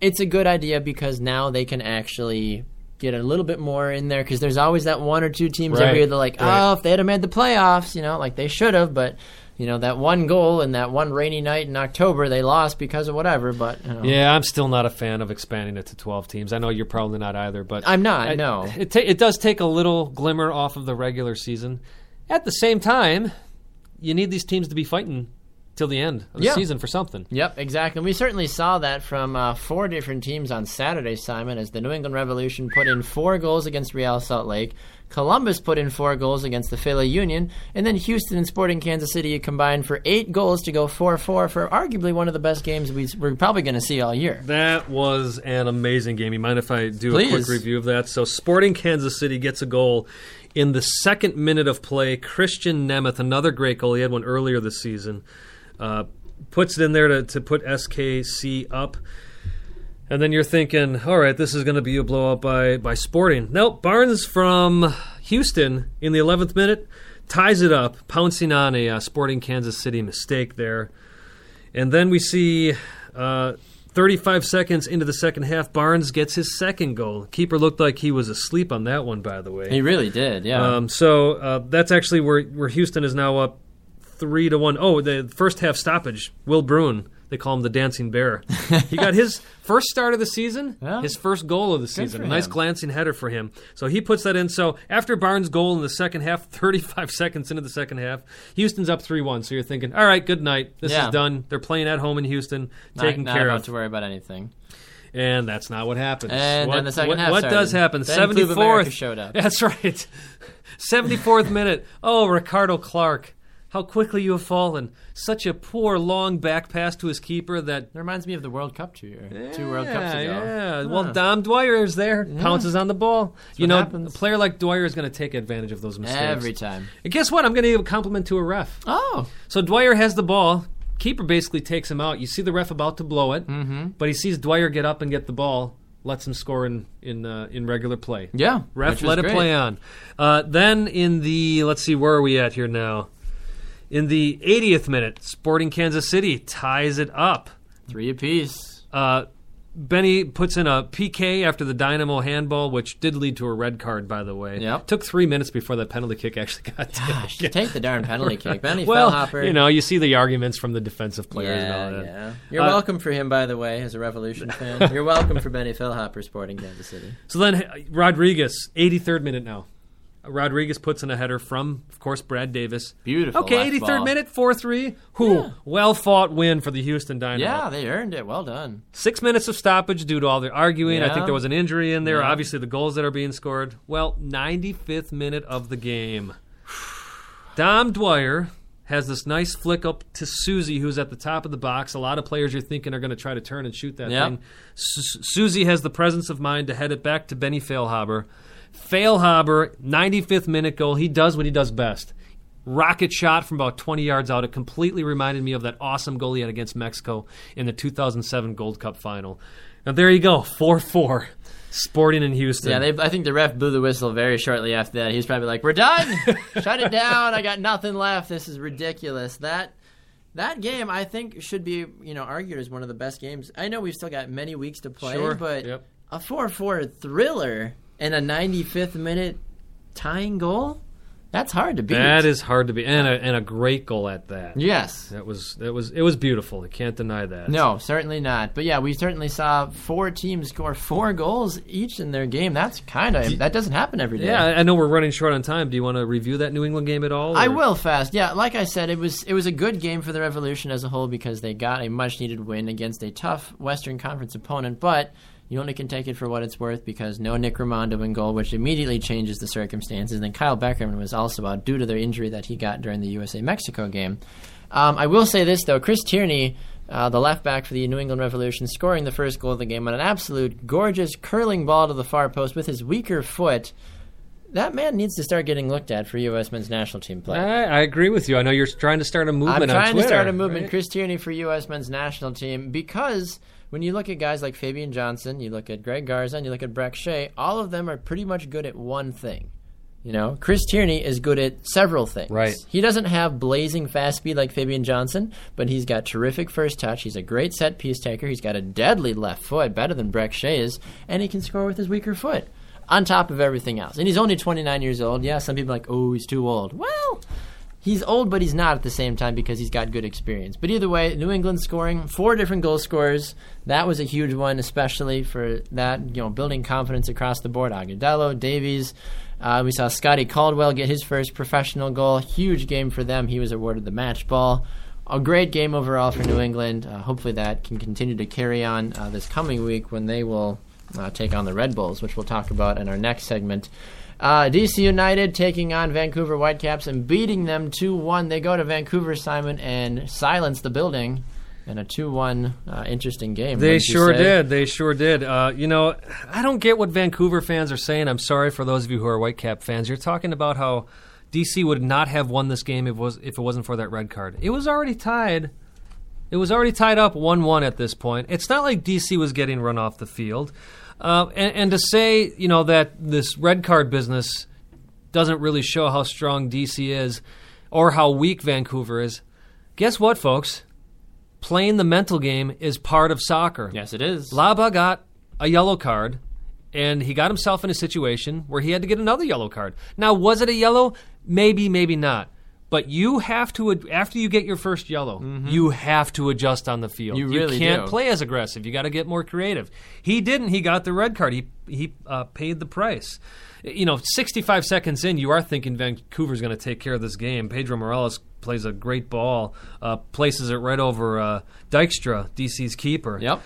it's a good idea because now they can actually get a little bit more in there because there's always that one or two teams Right, every year that like, right. oh, if they had made the playoffs, you know, like they should have, but. You know that one goal and that one rainy night in October they lost because of whatever. But you know, Yeah, I'm still not a fan of expanding it to 12 teams. I know you're probably not either, but I'm not, I- no. It ta- it does take a little glimmer off of the regular season. At the same time, you need these teams to be fighting till the end of the Yeah. season for something. Yep, exactly. And we certainly saw that from uh, four different teams on Saturday, Simon, as the New England Revolution put in four goals against Real Salt Lake. Columbus put in four goals against the Philly Union. And then Houston and Sporting Kansas City combined for eight goals to go 4 4 for arguably one of the best games we, we're probably going to see all year. That was an amazing game. You mind if I do a quick review of that? So, Sporting Kansas City gets a goal in the second minute of play. Krisztian Nemeth, another great goal. He had one earlier this season. Uh, puts it in there to, to put SKC up. And then you're thinking, all right, this is going to be a blow up by, by Sporting. Nope, Barnes from Houston in the 11th minute ties it up, pouncing on a uh, Sporting Kansas City mistake there. And then we see uh, 35 seconds into the second half, Barnes gets his second goal. Keeper looked like he was asleep on that one, by the way. He really did, yeah. Um, so uh, that's actually where where Houston is now up three to one. Oh, the first half stoppage. Will Bruin, they call him the dancing bear. he got his first start of the season, Yeah. his first goal of the season. A nice glancing header for him. So he puts that in. So after Barnes' goal in the second half, 35 seconds into the second half, Houston's up three one. So you're thinking, all right, good night. This Yeah. is done. They're playing at home in Houston, not, taken not care of. to worry about anything. And that's not what happens. And what, then the second what, half What started. does happen? Seventy fourth showed up. That's right. Seventy fourth minute. Oh, Ricardo Clark. How quickly you have fallen. Such a poor long back pass to his keeper that It reminds me of the World Cup two, year, two World Cups ago. Yeah. Well, Dom Dwyer is there, pounces on the ball. you know, happens. a player like Dwyer is going to take advantage of those mistakes Every time. And guess what? I'm going to give a compliment to a ref. Oh, So Dwyer has the ball. Keeper basically takes him out. You see the ref about to blow it, mm-hmm. but he sees Dwyer get up and get the ball, lets him score in in uh, in regular play. yeah. Ref let it play on. Uh, then in the let's see where are we at here now? In the 80th minute, Sporting Kansas City ties it up. Three apiece. Uh, Benny puts in a PK after the Dynamo handball, which did lead to a red card, by the way. Yep. Took three minutes before that penalty kick actually got Gosh, taken. take the darn penalty kick. Benny Well, Feilhaber. you know, you see the arguments from the defensive players yeah, and all that. yeah. You're Uh, welcome for him, by the way, as a Revolution fan. You're welcome for Benny Feilhaber sporting Kansas City. So then Rodriguez, 83rd minute now. Rodriguez puts in a header from, of course, Brad Davis. Beautiful Okay, left 83rd ball. minute, 4 3. Who? Well fought win for the Houston Dynamo. Yeah, they earned it. Well done. Six minutes of stoppage due to all the arguing. I think there was an injury in there. Yeah. Obviously, the goals that are being scored. Well, 95th minute of the game. Dom Dwyer has this nice flick up to Zusi, who's at the top of the box. A lot of players you're thinking are going to try to turn and shoot that thing. Su- Zusi has the presence of mind to head it back to Benny Feilhaber. Feilhaber, 95th minute goal. He does what he does best. Rocket shot from about 20 yards out. It completely reminded me of that awesome goal he had against Mexico in the 2007 Gold Cup final. And there you go, 4 4. Sporting in Houston. Yeah, they, I think the ref blew the whistle very shortly after that. He was probably like, "We're done. Shut it down. I got nothing left. This is ridiculous." That that game, I think, should be you know argued as one of the best games. I know we've still got many weeks to play, Sure, but yep. a four-four thriller and a 95th minute tying goal. That's hard to beat. that is hard to be. And a, and a great goal at that. yes. That was that was it was beautiful. You can't deny that. No, certainly not. But yeah, we certainly saw four teams score four goals each in their game. That's kind of that doesn't happen every day. Yeah, I I know we're running short on time. Do you want to review that New England game at all? I will fast. Yeah, like I said, it was it was a good game for the Revolution as a whole because they got a much needed win against a tough Western Conference opponent, but you only can take it for what it's worth because no Nick Rimando in goal, which immediately changes the circumstances. And then Kyle Beckerman was also out due to the injury that he got during the USA Mexico game. Um, I will say this though, Chris Tierney uh, the left back for the New England Revolution, scoring the first goal of the game on an absolute gorgeous curling ball to the far post with his weaker foot. That man needs to start getting looked at for U.S. men's national team play. I, I agree with you. I know you're trying to start a movement. I'm trying Twitter, to start a movement, right? Chris Tierney for U.S. men's national team, because when you look at guys like Fabian Johnson, you look at Greg Garza, and you look at Brek Shea, all of them are pretty much good at one thing. You know, Chris Tierney is good at several things. Right. He doesn't have blazing fast speed like Fabian Johnson, but he's got terrific first touch. He's a great set piece taker. He's got a deadly left foot, better than Brek Shea is, and he can score with his weaker foot. On top of everything else. And he's only 29 years old. Yeah, some people are like, oh, he's too old. Well, He's old, but he's not at the same time because he's got good experience. But either way, New England scoring four different goal scorers. That was a huge one, especially for that, you know, building confidence across the board. Agudelo, Davies. Uh, we saw Scotty Caldwell get his first professional goal. Huge game for them. He was awarded the match ball. A great game overall for New England. Uh, hopefully that can continue to carry on uh, this coming week when they will uh, take on the Red Bulls, which we'll talk about in our next segment. Uh, DC United taking on Vancouver Whitecaps and beating them 2 1. They go to Vancouver, Simon, and silence the building in a 2 1 uh, interesting game. They sure say? did. They sure did. Uh, you know, I don't get what Vancouver fans are saying. I'm sorry for those of you who are Whitecap fans. You're talking about how DC would not have won this game if it, was, if it wasn't for that red card. It was already tied. It was already tied up 1 1 at this point. It's not like DC was getting run off the field. Uh, and, and to say, you know, that this red card business doesn't really show how strong DC is or how weak Vancouver is, guess what, folks? Playing the mental game is part of soccer. Yes, it is. Laba got a yellow card, and he got himself in a situation where he had to get another yellow card. Now, was it a yellow? Maybe, maybe not. But you have to, after you get your first yellow, you have to adjust on the field. Mm-hmm. You really can't do. play as aggressive. You got to get more creative. He didn't. He got the red card. He he uh, paid the price. You know, 65 seconds in, you are thinking Vancouver's going to take care of this game. Pedro Morales plays a great ball, uh, places it right over uh, Dykstra, DC's keeper. Yep.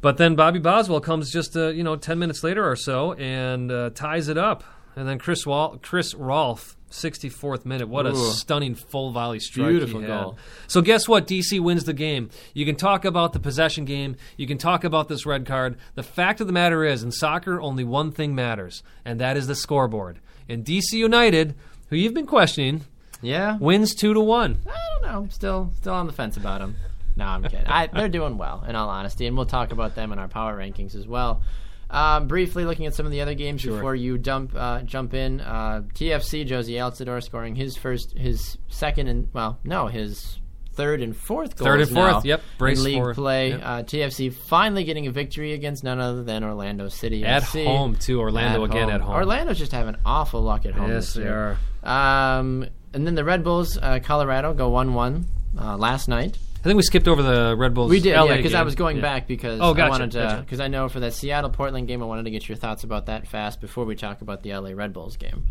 But then Bobby Boswell comes just uh, you know ten minutes later or so and uh, ties it up. And then Chris Wal- Chris Rolfe, 64th minute. What a Ooh. stunning full volley strike! Beautiful goal. So guess what? DC wins the game. You can talk about the possession game. You can talk about this red card. The fact of the matter is, in soccer, only one thing matters, and that is the scoreboard. And DC United, who you've been questioning, Yeah. wins two to one. I don't know. I'm still still on the fence about them. No, I'm kidding. I, they're doing well, in all honesty, and we'll talk about them in our power rankings as well. Um, briefly looking at some of the other games before you dump uh, jump in. Uh, TFC Jozy Altidore scoring his first, his second, and well, no, his third and fourth goals. Third and fourth, now yep, brace in league play. yep. Uh, TFC finally getting a victory against none other than Orlando City At FC. home, too. Orlando again at home. Orlando's just having awful luck at home. Yes, this they year. are. Um, and then the Red Bulls, uh, Colorado, go one-one uh, last night. I think we skipped over the Red Bulls. We did, LA yeah, because I was going Yeah. back because Oh, I wanted to gotcha. because I know for that Seattle Portland game, I wanted to get your thoughts about that fast before we talk about the LA Red Bulls game.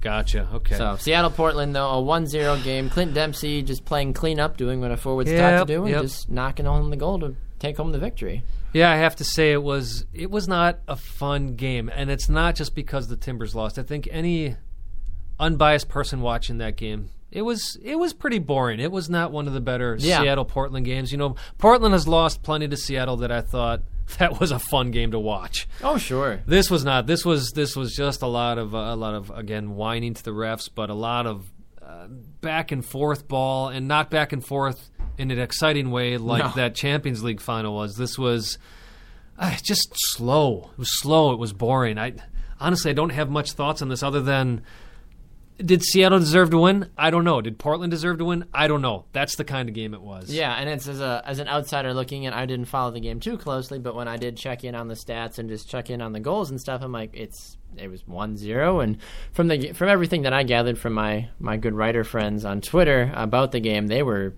Gotcha. Okay. So Seattle Portland though a 1-0 game. Clint Dempsey just playing cleanup, doing what a forward's taught Yep, to do, and yep. just knocking home the goal to take home the victory. Yeah, I have to say it was it was not a fun game, and it's not just because the Timbers lost. I think any unbiased person watching that game, it was it was pretty boring. It was not one of the better Yeah. Seattle Portland games. You know, Portland has lost plenty to Seattle that I thought that was a fun game to watch. Oh sure. This was not. This was this was just a lot of uh, a lot of again whining to the refs, but a lot of uh, back and forth ball, and not back and forth in an exciting way like No. that Champions League final was. This was uh, just slow. It was slow. It was boring. I honestly I don't have much thoughts on this other than. Did Seattle deserve to win? I don't know. Did Portland deserve to win? I don't know. That's the kind of game it was. Yeah, and it's as a as an outsider looking in, I didn't follow the game too closely, but when I did check in on the stats and just check in on the goals and stuff, I'm like, it's it was 1-0 and from the from everything that I gathered from my my good writer friends on Twitter about the game, they were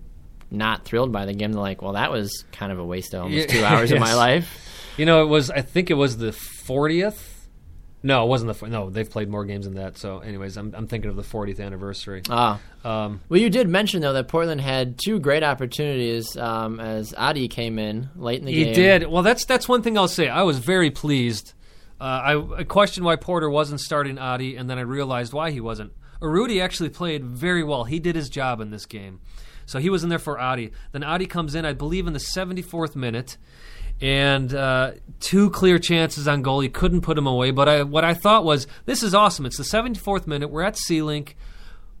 not thrilled by the game. They're like, well, that was kind of a waste of almost two hours of my life. You know, it was. I think it was the fortieth. No, it wasn't the. No, they've played more games than that. So, anyways, I'm, I'm thinking of the 40th anniversary. Ah. Um, Well, you did mention though that Portland had two great opportunities um, as Adi came in late in the he game. He did. Well, that's that's one thing I'll say. I was very pleased. Uh, I, I questioned why Porter wasn't starting Adi, and then I realized why he wasn't. Urruti actually played very well. He did his job in this game. So he was in there for Adi. Then Adi comes in, I believe, in the 74th minute. And uh, two clear chances on goal. He couldn't put him away. But I, what I thought was, this is awesome. It's the 74th minute. We're at Sea-Link.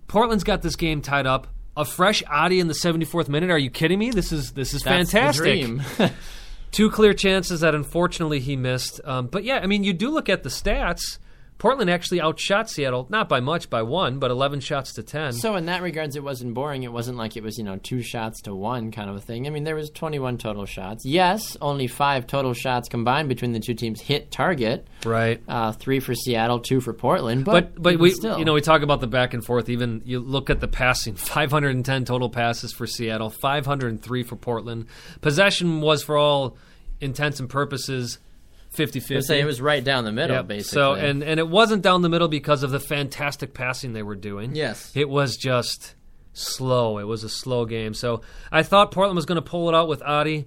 Portland's got this game tied up. A fresh Adi in the 74th minute. Are you kidding me? This is this is That's fantastic. Two clear chances that unfortunately he missed. Um, but yeah, I mean, you do look at the stats. Portland actually outshot Seattle, not by much, by one, but 11 shots to 10. So in that regards, it wasn't boring. It wasn't like it was you know two shots to one kind of a thing. I mean, there was 21 total shots. Yes, only five total shots combined between the two teams hit target. right. Uh, three for Seattle, two for Portland. But But but we still. you know we talk about the back and forth. Even you look at the passing, 510 total passes for Seattle, 503 for Portland. Possession was for all intents and purposes 50-50. Say it was right down the middle, Yep. basically. So and and it wasn't down the middle because of the fantastic passing they were doing. Yes. It was just slow. It was a slow game. So I thought Portland was going to pull it out with Adi,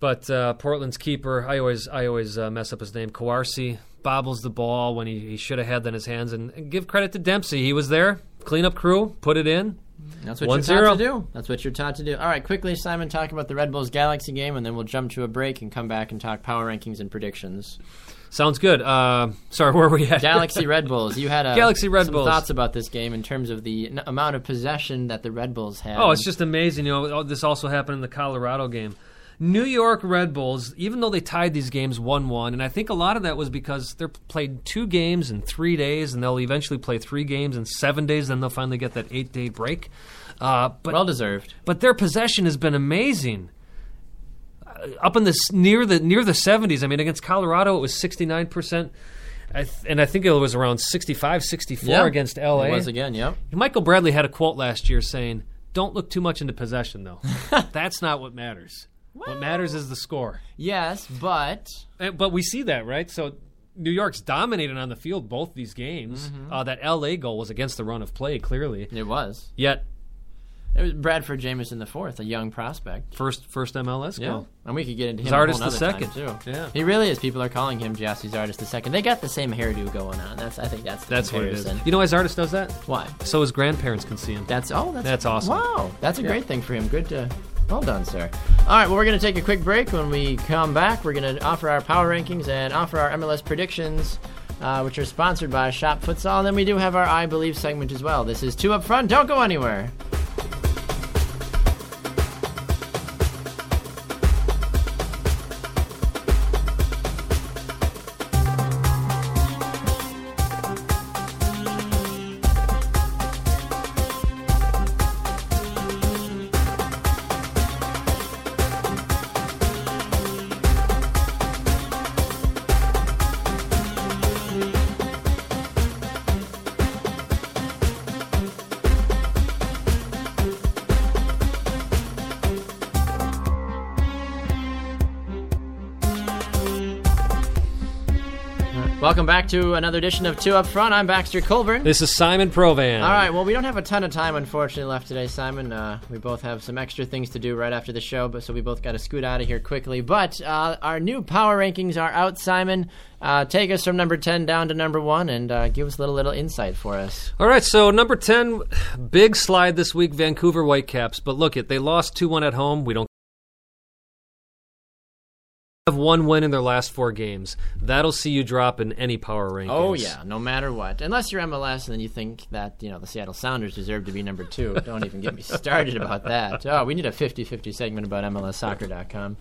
but uh, Portland's keeper, I always I always uh, mess up his name, Kawarsi, bobbles the ball when he, he should have had that in his hands. And, and give credit to Dempsey. He was there, cleanup crew, put it in. That's what One you're zero. taught to do. That's what you're taught to do. All right, quickly, Simon, talk about the Red Bulls Galaxy game, and then we'll jump to a break and come back and talk power rankings and predictions. Sounds good. Uh, sorry, where were we at? Galaxy Red Bulls. You had a, Galaxy Red some Bulls. thoughts about this game in terms of the n- amount of possession that the Red Bulls had. Oh, it's just amazing. You know, this also happened in the Colorado game. New York Red Bulls, even though they tied these games 1 1, and I think a lot of that was because they're played two games in three days, and they'll eventually play three games in seven days, then they'll finally get that eight day break. Uh, but, well deserved. but their possession has been amazing. Uh, up in the near the near the 70s. I mean, against Colorado, it was 69 percent, and I think it was around 65, 64 Yeah. against LA. It was again. Yep. Michael Bradley had a quote last year saying, "Don't look too much into possession, though. That's not what matters. What matters is the score." Yes, but And- but we see that, right? So New York's dominated on the field both these games. Uh, that LA goal was against the run of play, clearly. it was. Yet It was Bradford Jamieson the fourth, a young prospect. first first MLS Yeah, goal. and we could get into him Zardes a whole the nother second. too. Yeah. he really is. People are calling him Gyasi Zardes the second. They got the same hairdo going on. That's I think that's the That's what it is. comparison. You know why Zardes does that? Why? So his grandparents can see him. That's oh, that's That's awesome. Wow, that's a great thing for him. Good to. Well done, sir. All right, well, we're going to take a quick break. When we come back, we're going to offer our power rankings and offer our MLS predictions, uh, which are sponsored by Shop Futsal. And then we do have our I Believe segment as well. This is Two Up Front. Don't go anywhere. To another edition of Two Up Front. I'm Baxter Colburn. This is Simon Provan. All right, well, we don't have a ton of time, unfortunately, left today, Simon. Uh, we both have some extra things to do right after the show, but so we both got to scoot out of here quickly. But uh, our new power rankings are out, Simon. Uh, take us from number 10 down to number 1 and uh, give us a little, little insight for us. All right, so number 10, big slide this week, Vancouver Whitecaps. But look, it they lost 2 1 at home. We don't have one win in their last four games. That'll see you drop in any power rankings. Oh, yeah, no matter what. Unless you're MLS and then you think that, you know, the Seattle Sounders deserve to be number 2. don't even get me started about that. Oh, we need a 50-50 segment about MLSsoccer.com.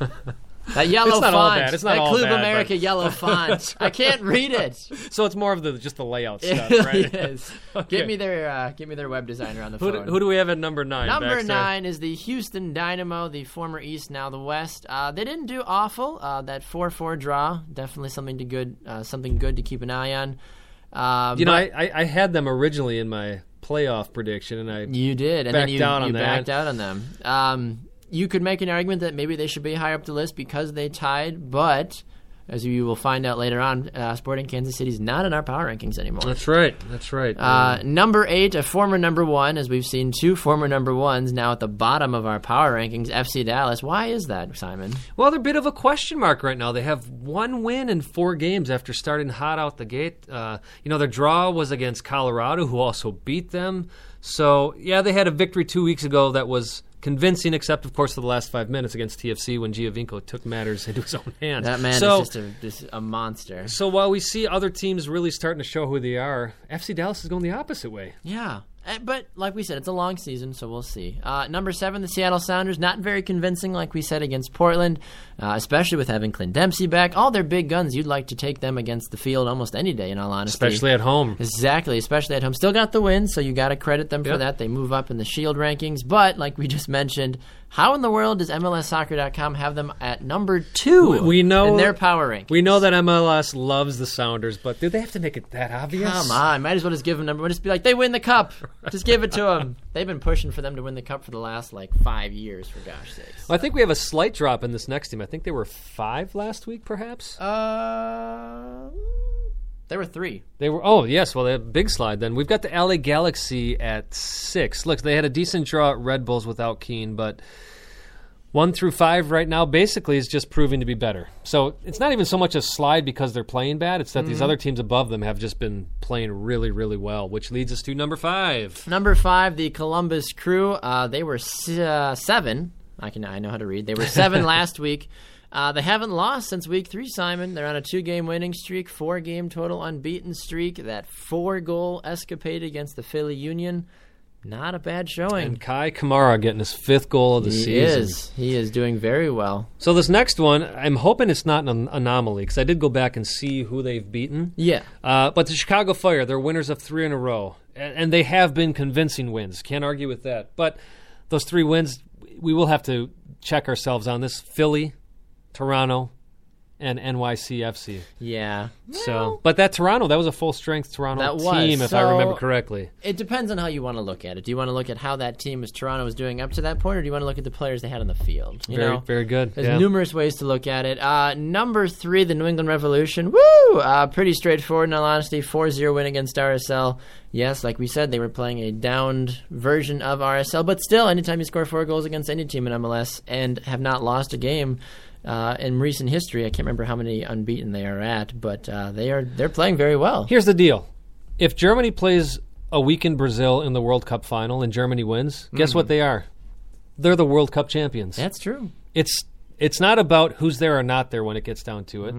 That yellow It's not font. all bad. It's not that all Club bad, America but- yellow font. I can't read it. So it's more of the just the layout It stuff, really right? is. Okay. Give me their uh, give me their web designer on the Who do, phone. who do we have at number nine? Number Baxter? nine is the Houston Dynamo, the former East, now the West. Uh, they didn't do awful. Uh, that four-four draw, definitely something to good, uh, something good to keep an eye on. Uh, You know, but I, I, I had them originally in my playoff prediction, and I you did, and then you, you that. backed out on them. Um, you could make an argument that maybe they should be higher up the list because they tied, but as you will find out later on, uh, Sporting Kansas City is not in our power rankings anymore. That's right. That's right. Uh, number eight, a former number one, as we've seen two former number ones now at the bottom of our power rankings, FC Dallas. Why is that, Simon? well, they're a bit of a question mark right now. They have one win in four games after starting hot out the gate. Uh, you know, their draw was against Colorado, who also beat them. So, yeah, they had a victory two weeks ago that was convincing, except, of course, for the last five minutes against TFC when Giovinco took matters into his own hands. That man so, is just a, just a monster. So while we see other teams really starting to show who they are, FC Dallas is going the opposite way. Yeah. Uh, But like we said, it's a long season, so we'll see. Uh, number seven, the Seattle Sounders, not very convincing, like we said against Portland, uh, especially with having Clint Dempsey back. All their big guns, you'd like to take them against the field almost any day. In all honesty, Especially at home. Exactly, especially at home. Still got the win, so you got to credit them for that. They move up in the Shield rankings, but like we just mentioned, how in the world does MLSsoccer.com have them at number two? We- know- in their power rankings. We know that MLS loves the Sounders, but do they have to make it that obvious? Come on, might as well just give them number. One. Just be like, they win the cup. Just give it to them. They've been pushing for them to win the cup for the last like five years, for gosh sakes. I think we have a slight drop in this next team. I think they were five last week, perhaps. Uh, there were three. They were. Oh, yes. Well, they had a big slide then. We've got the LA Galaxy at six. Look, they had a decent draw at Red Bulls without Keane, but one through five right now basically is just proving to be better. So it's not even so much a slide because they're playing bad. It's that these other teams above them have just been playing really, really well, which leads us to number five. Number five, the Columbus Crew. Uh, they were s- uh, seven. I can I know how to read. They were seven last week. Uh, they haven't lost since week three, Simon. They're on a two-game winning streak, four-game total unbeaten streak. That four-goal escapade against the Philly Union, not a bad showing. And Kei Kamara getting his fifth goal of the he season. is. He is doing very well. So this next one, I'm hoping it's not an anomaly because I did go back and see who they've beaten. Yeah. Uh, but the Chicago Fire, they're winners of three in a row, and, and they have been convincing wins. Can't argue with that. But those three wins, we will have to check ourselves on this: Philly, Toronto, and NYCFC. Yeah. So, but that Toronto, that was a full strength Toronto That was. team, if I So- remember correctly. It depends on how you want to look at it. Do you want to look at how that team as Toronto was doing up to that point, or do you want to look at the players they had on the field? You Very, know, very good. There's yeah. numerous ways to look at it. Uh, number three, the New England Revolution. Woo! Uh, pretty straightforward, in all honesty. 4 0 win against RSL. Yes, like we said, they were playing a downed version of RSL, but still, anytime you score four goals against any team in MLS and have not lost a game. Uh, in recent history, I can't remember how many unbeaten they are at, but uh, they are they're playing very well. Here's the deal: if Germany plays a week in Brazil in the World Cup final and Germany wins, guess what they are? They're the World Cup champions. That's true. it's it's not about who's there or not there when it gets down to it.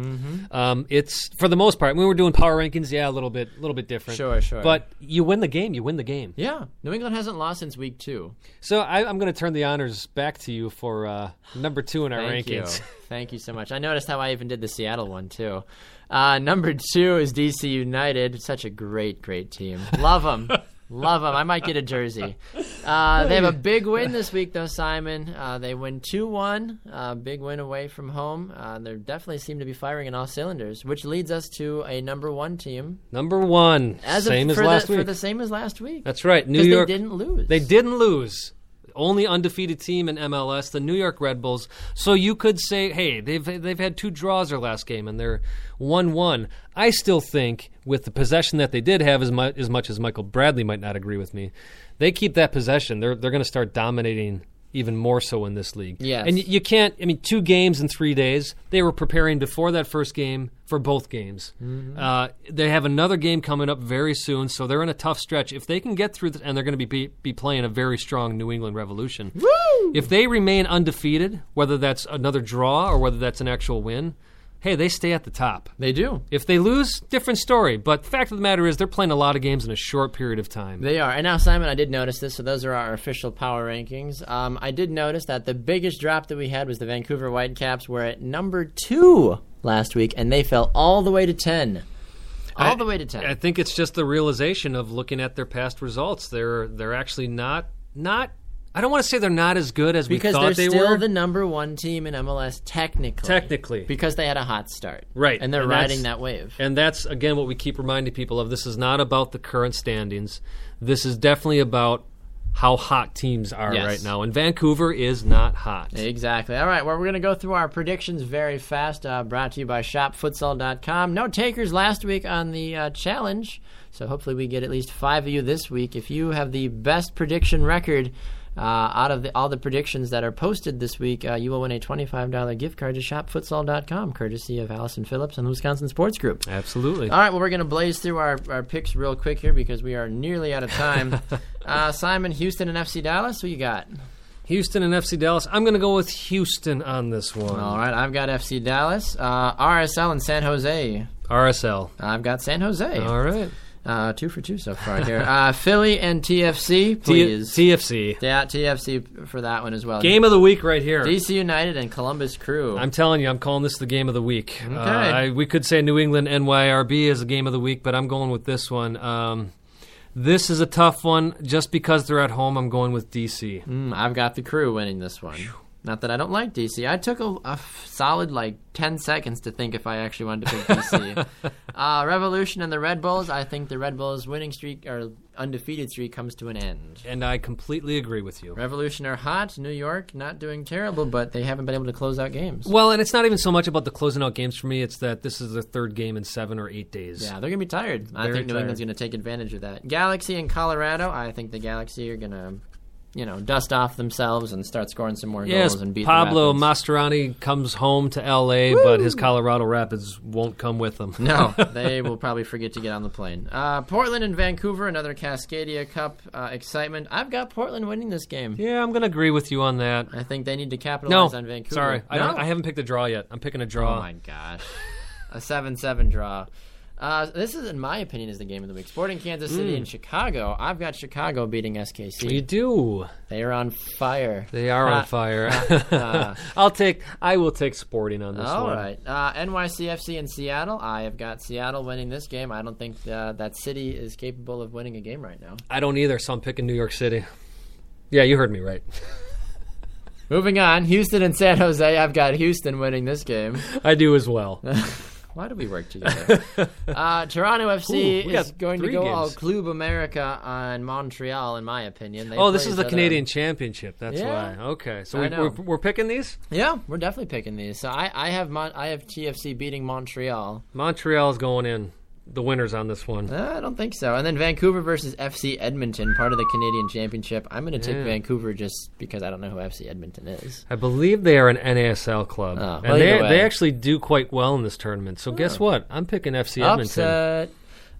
Um, it's for the most part. When we're doing power rankings, yeah, a little bit, a little bit different. Sure, sure. But you win the game. You win the game. Yeah, New England hasn't lost since week two. So I, I'm going to turn the honors back to you for uh, number two in our Thank rankings. you. Thank you so much. I noticed how I even did the Seattle one too. Uh, number two is DC United. Such a great, great team. Love them. Love them. I might get a jersey. Uh, they have a big win this week, though, Simon. Uh, they win 2 1. Uh, big win away from home. Uh, they definitely seem to be firing in all cylinders, which leads us to a number one team. Number one, As same of, as last the, week. For the same as last week. That's right. New York They didn't lose. They didn't lose. Only undefeated team in MLS, the New York Red Bulls. So you could say, hey, they've they've had two draws their last game and they're one-one. I still think with the possession that they did have, as much as much as Michael Bradley might not agree with me, they keep that possession. They're they're going to start dominating even more so in this league. Yes. and y- you can't. I mean, two games in three days. They were preparing before that first game for both games. Uh, they have another game coming up very soon, so they're in a tough stretch. If they can get through, th- and they're going to be, be be playing a very strong New England Revolution. If they remain undefeated, whether that's another draw or whether that's an actual win, hey, they stay at the top. They do. If they lose, different story. But the fact of the matter is, they're playing a lot of games in a short period of time. They are. And now, Simon, I did notice this. So those are our official power rankings. Um, I did notice that the biggest drop that we had was the Vancouver Whitecaps were at number two last week, and they fell all the way to ten. All I- the way to ten. I think it's just the realization of looking at their past results. They're they're actually not not. I don't want to say they're not as good as because we they're thought they still the number one team in MLS technically. Technically. Because they had a hot start. Right. And they're And riding that wave. and that's again what we keep reminding people of. This is not about the current standings. This is definitely about how hot teams are Yes. right now, and Vancouver is not hot. Exactly. All right. Well, we're going to go through our predictions very fast. Uh, brought to you by ShopFutsal.com. No takers last week on the uh, challenge, so hopefully we get at least five of you this week. If you have the best prediction record uh, out of the, all the predictions that are posted this week, uh, you will win a $25 gift card to ShopFutsal.com, courtesy of Allison Phillips and the Wisconsin Sports Group. Absolutely. All right, well, we're going to blaze through our, our picks real quick here because we are nearly out of time. uh, Simon, Houston, and FC Dallas, who you got? Houston and FC Dallas. I'm going to go with Houston on this one. All right, I've got FC Dallas, uh, RSL, and San Jose. RSL. I've got San Jose. All right. Uh, two for two so far here. uh, Philly and TFC, T- please. TFC. yeah, TFC for that one as well. Game of the week right here. DC United and Columbus Crew. I'm telling you, I'm calling this the game of the week. Uh, Okay. I, we could say New England NYRB is a game of the week, but I'm going with this one. Um, this is a tough one. Just because they're at home, I'm going with DC. Mm, I've got the Crew winning this one. Not that I don't like DC. I took a solid like ten seconds to think if I actually wanted to pick DC. uh, Revolution and the Red Bulls. I think the Red Bulls winning streak or undefeated streak comes to an end. And I completely agree with you. Revolution are hot. New York not doing terrible, but they haven't been able to close out games. Well, and it's not even so much about the closing out games for me. It's that this is the third game in seven or eight days. Yeah, they're gonna be tired. I Very think New tired. England's gonna take advantage of that. Galaxy and Colorado. I think the Galaxy are gonna, you know, dust off themselves and start scoring some more Yes, goals and beat Pablo Rapids. Comes home to L.A., but his Colorado Rapids won't come with him. No, they will probably forget to get on the plane. Uh, Portland and Vancouver, another Cascadia Cup uh, excitement. I've got Portland winning this game. yeah, I'm going to agree with you on that. I think they need to No, capitalize on Vancouver. sorry, I, No? don't, I haven't picked a draw yet. I'm picking a draw. Oh my gosh, a seven-seven draw. Uh, this is, in my opinion, is the game of the week. Sporting Kansas City and Chicago. I've got Chicago beating SKC. You do. They are on fire. They are on fire. ha. I'll take. I will take Sporting on this All one. right. Uh, NYCFC in Seattle. I have got Seattle winning this game. I don't think uh, that city is capable of winning a game right now. I don't either, so I'm picking New York City. Yeah, you heard me right. Moving on, Houston and San Jose. I've got Houston winning this game. I do as well. Why do we work together? uh, Toronto FC Ooh, is going to go all games. Club America on Montreal, in my opinion. They oh, this is the Canadian Championship. That's Yeah. why. Okay, so we, we're, we're picking these. Yeah, we're definitely picking these. So I, I have Mon- I have TFC beating Montreal. Montreal's going in. The winners on this one. Uh, I don't think so. And then Vancouver versus FC Edmonton, part of the Canadian Championship. I'm going to take Yeah. Vancouver just because I don't know who FC Edmonton is. I believe they are an NASL club, Oh, well, and they way. they actually do quite well in this tournament. So guess what? I'm picking FC Edmonton. Upset.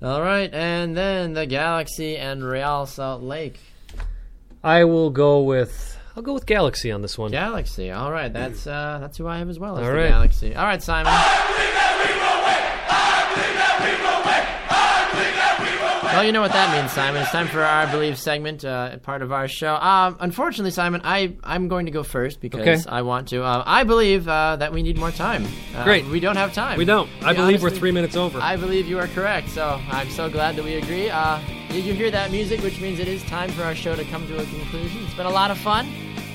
All right, and then the Galaxy and Real Salt Lake. I will go with. I'll go with Galaxy on this one. Galaxy. All right, that's uh, that's who I have as well. All the right. Galaxy. All right, Simon. Well, you know what that means, Simon. It's time for our Believe segment, uh, part of our show. Um, unfortunately, Simon, I, I'm going to go first because Okay. I want to. Uh, I believe uh, that we need more time. Uh, Great. We don't have time. We don't. I We believe we're three minutes over. I believe you are correct, so I'm so glad that we agree. Uh, you, you hear that music, which means it is time for our show to come to a conclusion. It's been a lot of fun.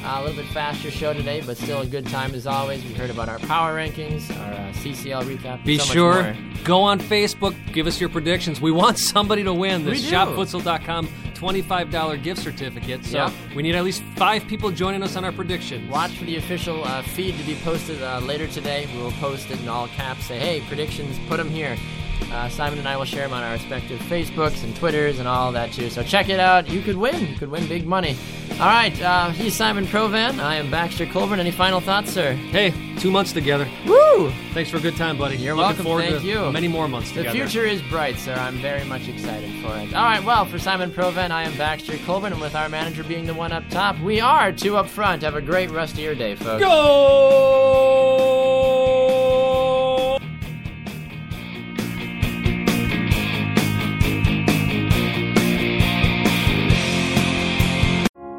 Uh, a little bit faster show today, but still a good time as always. We heard about our power rankings, our uh, CCL recap. Be so sure go on Facebook, give us your predictions. We want somebody to win this shopfutsal.com $25 gift certificate. So Yep. we need at least five people joining us on our predictions. Watch for the official uh, feed to be posted uh, later today. We will post it in all caps. Say, hey, predictions, put them here. Uh, Simon and I will share them on our respective Facebooks and Twitters and all that too. So check it out. You could win. You could win big money. All right. Uh, he's Simon Provan. I am Baxter Colburn. Any final thoughts, sir? Hey, two months together. Woo! Thanks for a good time, buddy. You're Looking welcome. forward Thank to you. many more months together. The future is bright, sir. I'm very much excited for it. All right, well, for Simon Provan, I am Baxter Colburn, and with our manager being the one up top, we are two up front. Have a great rest of your day, folks. Go!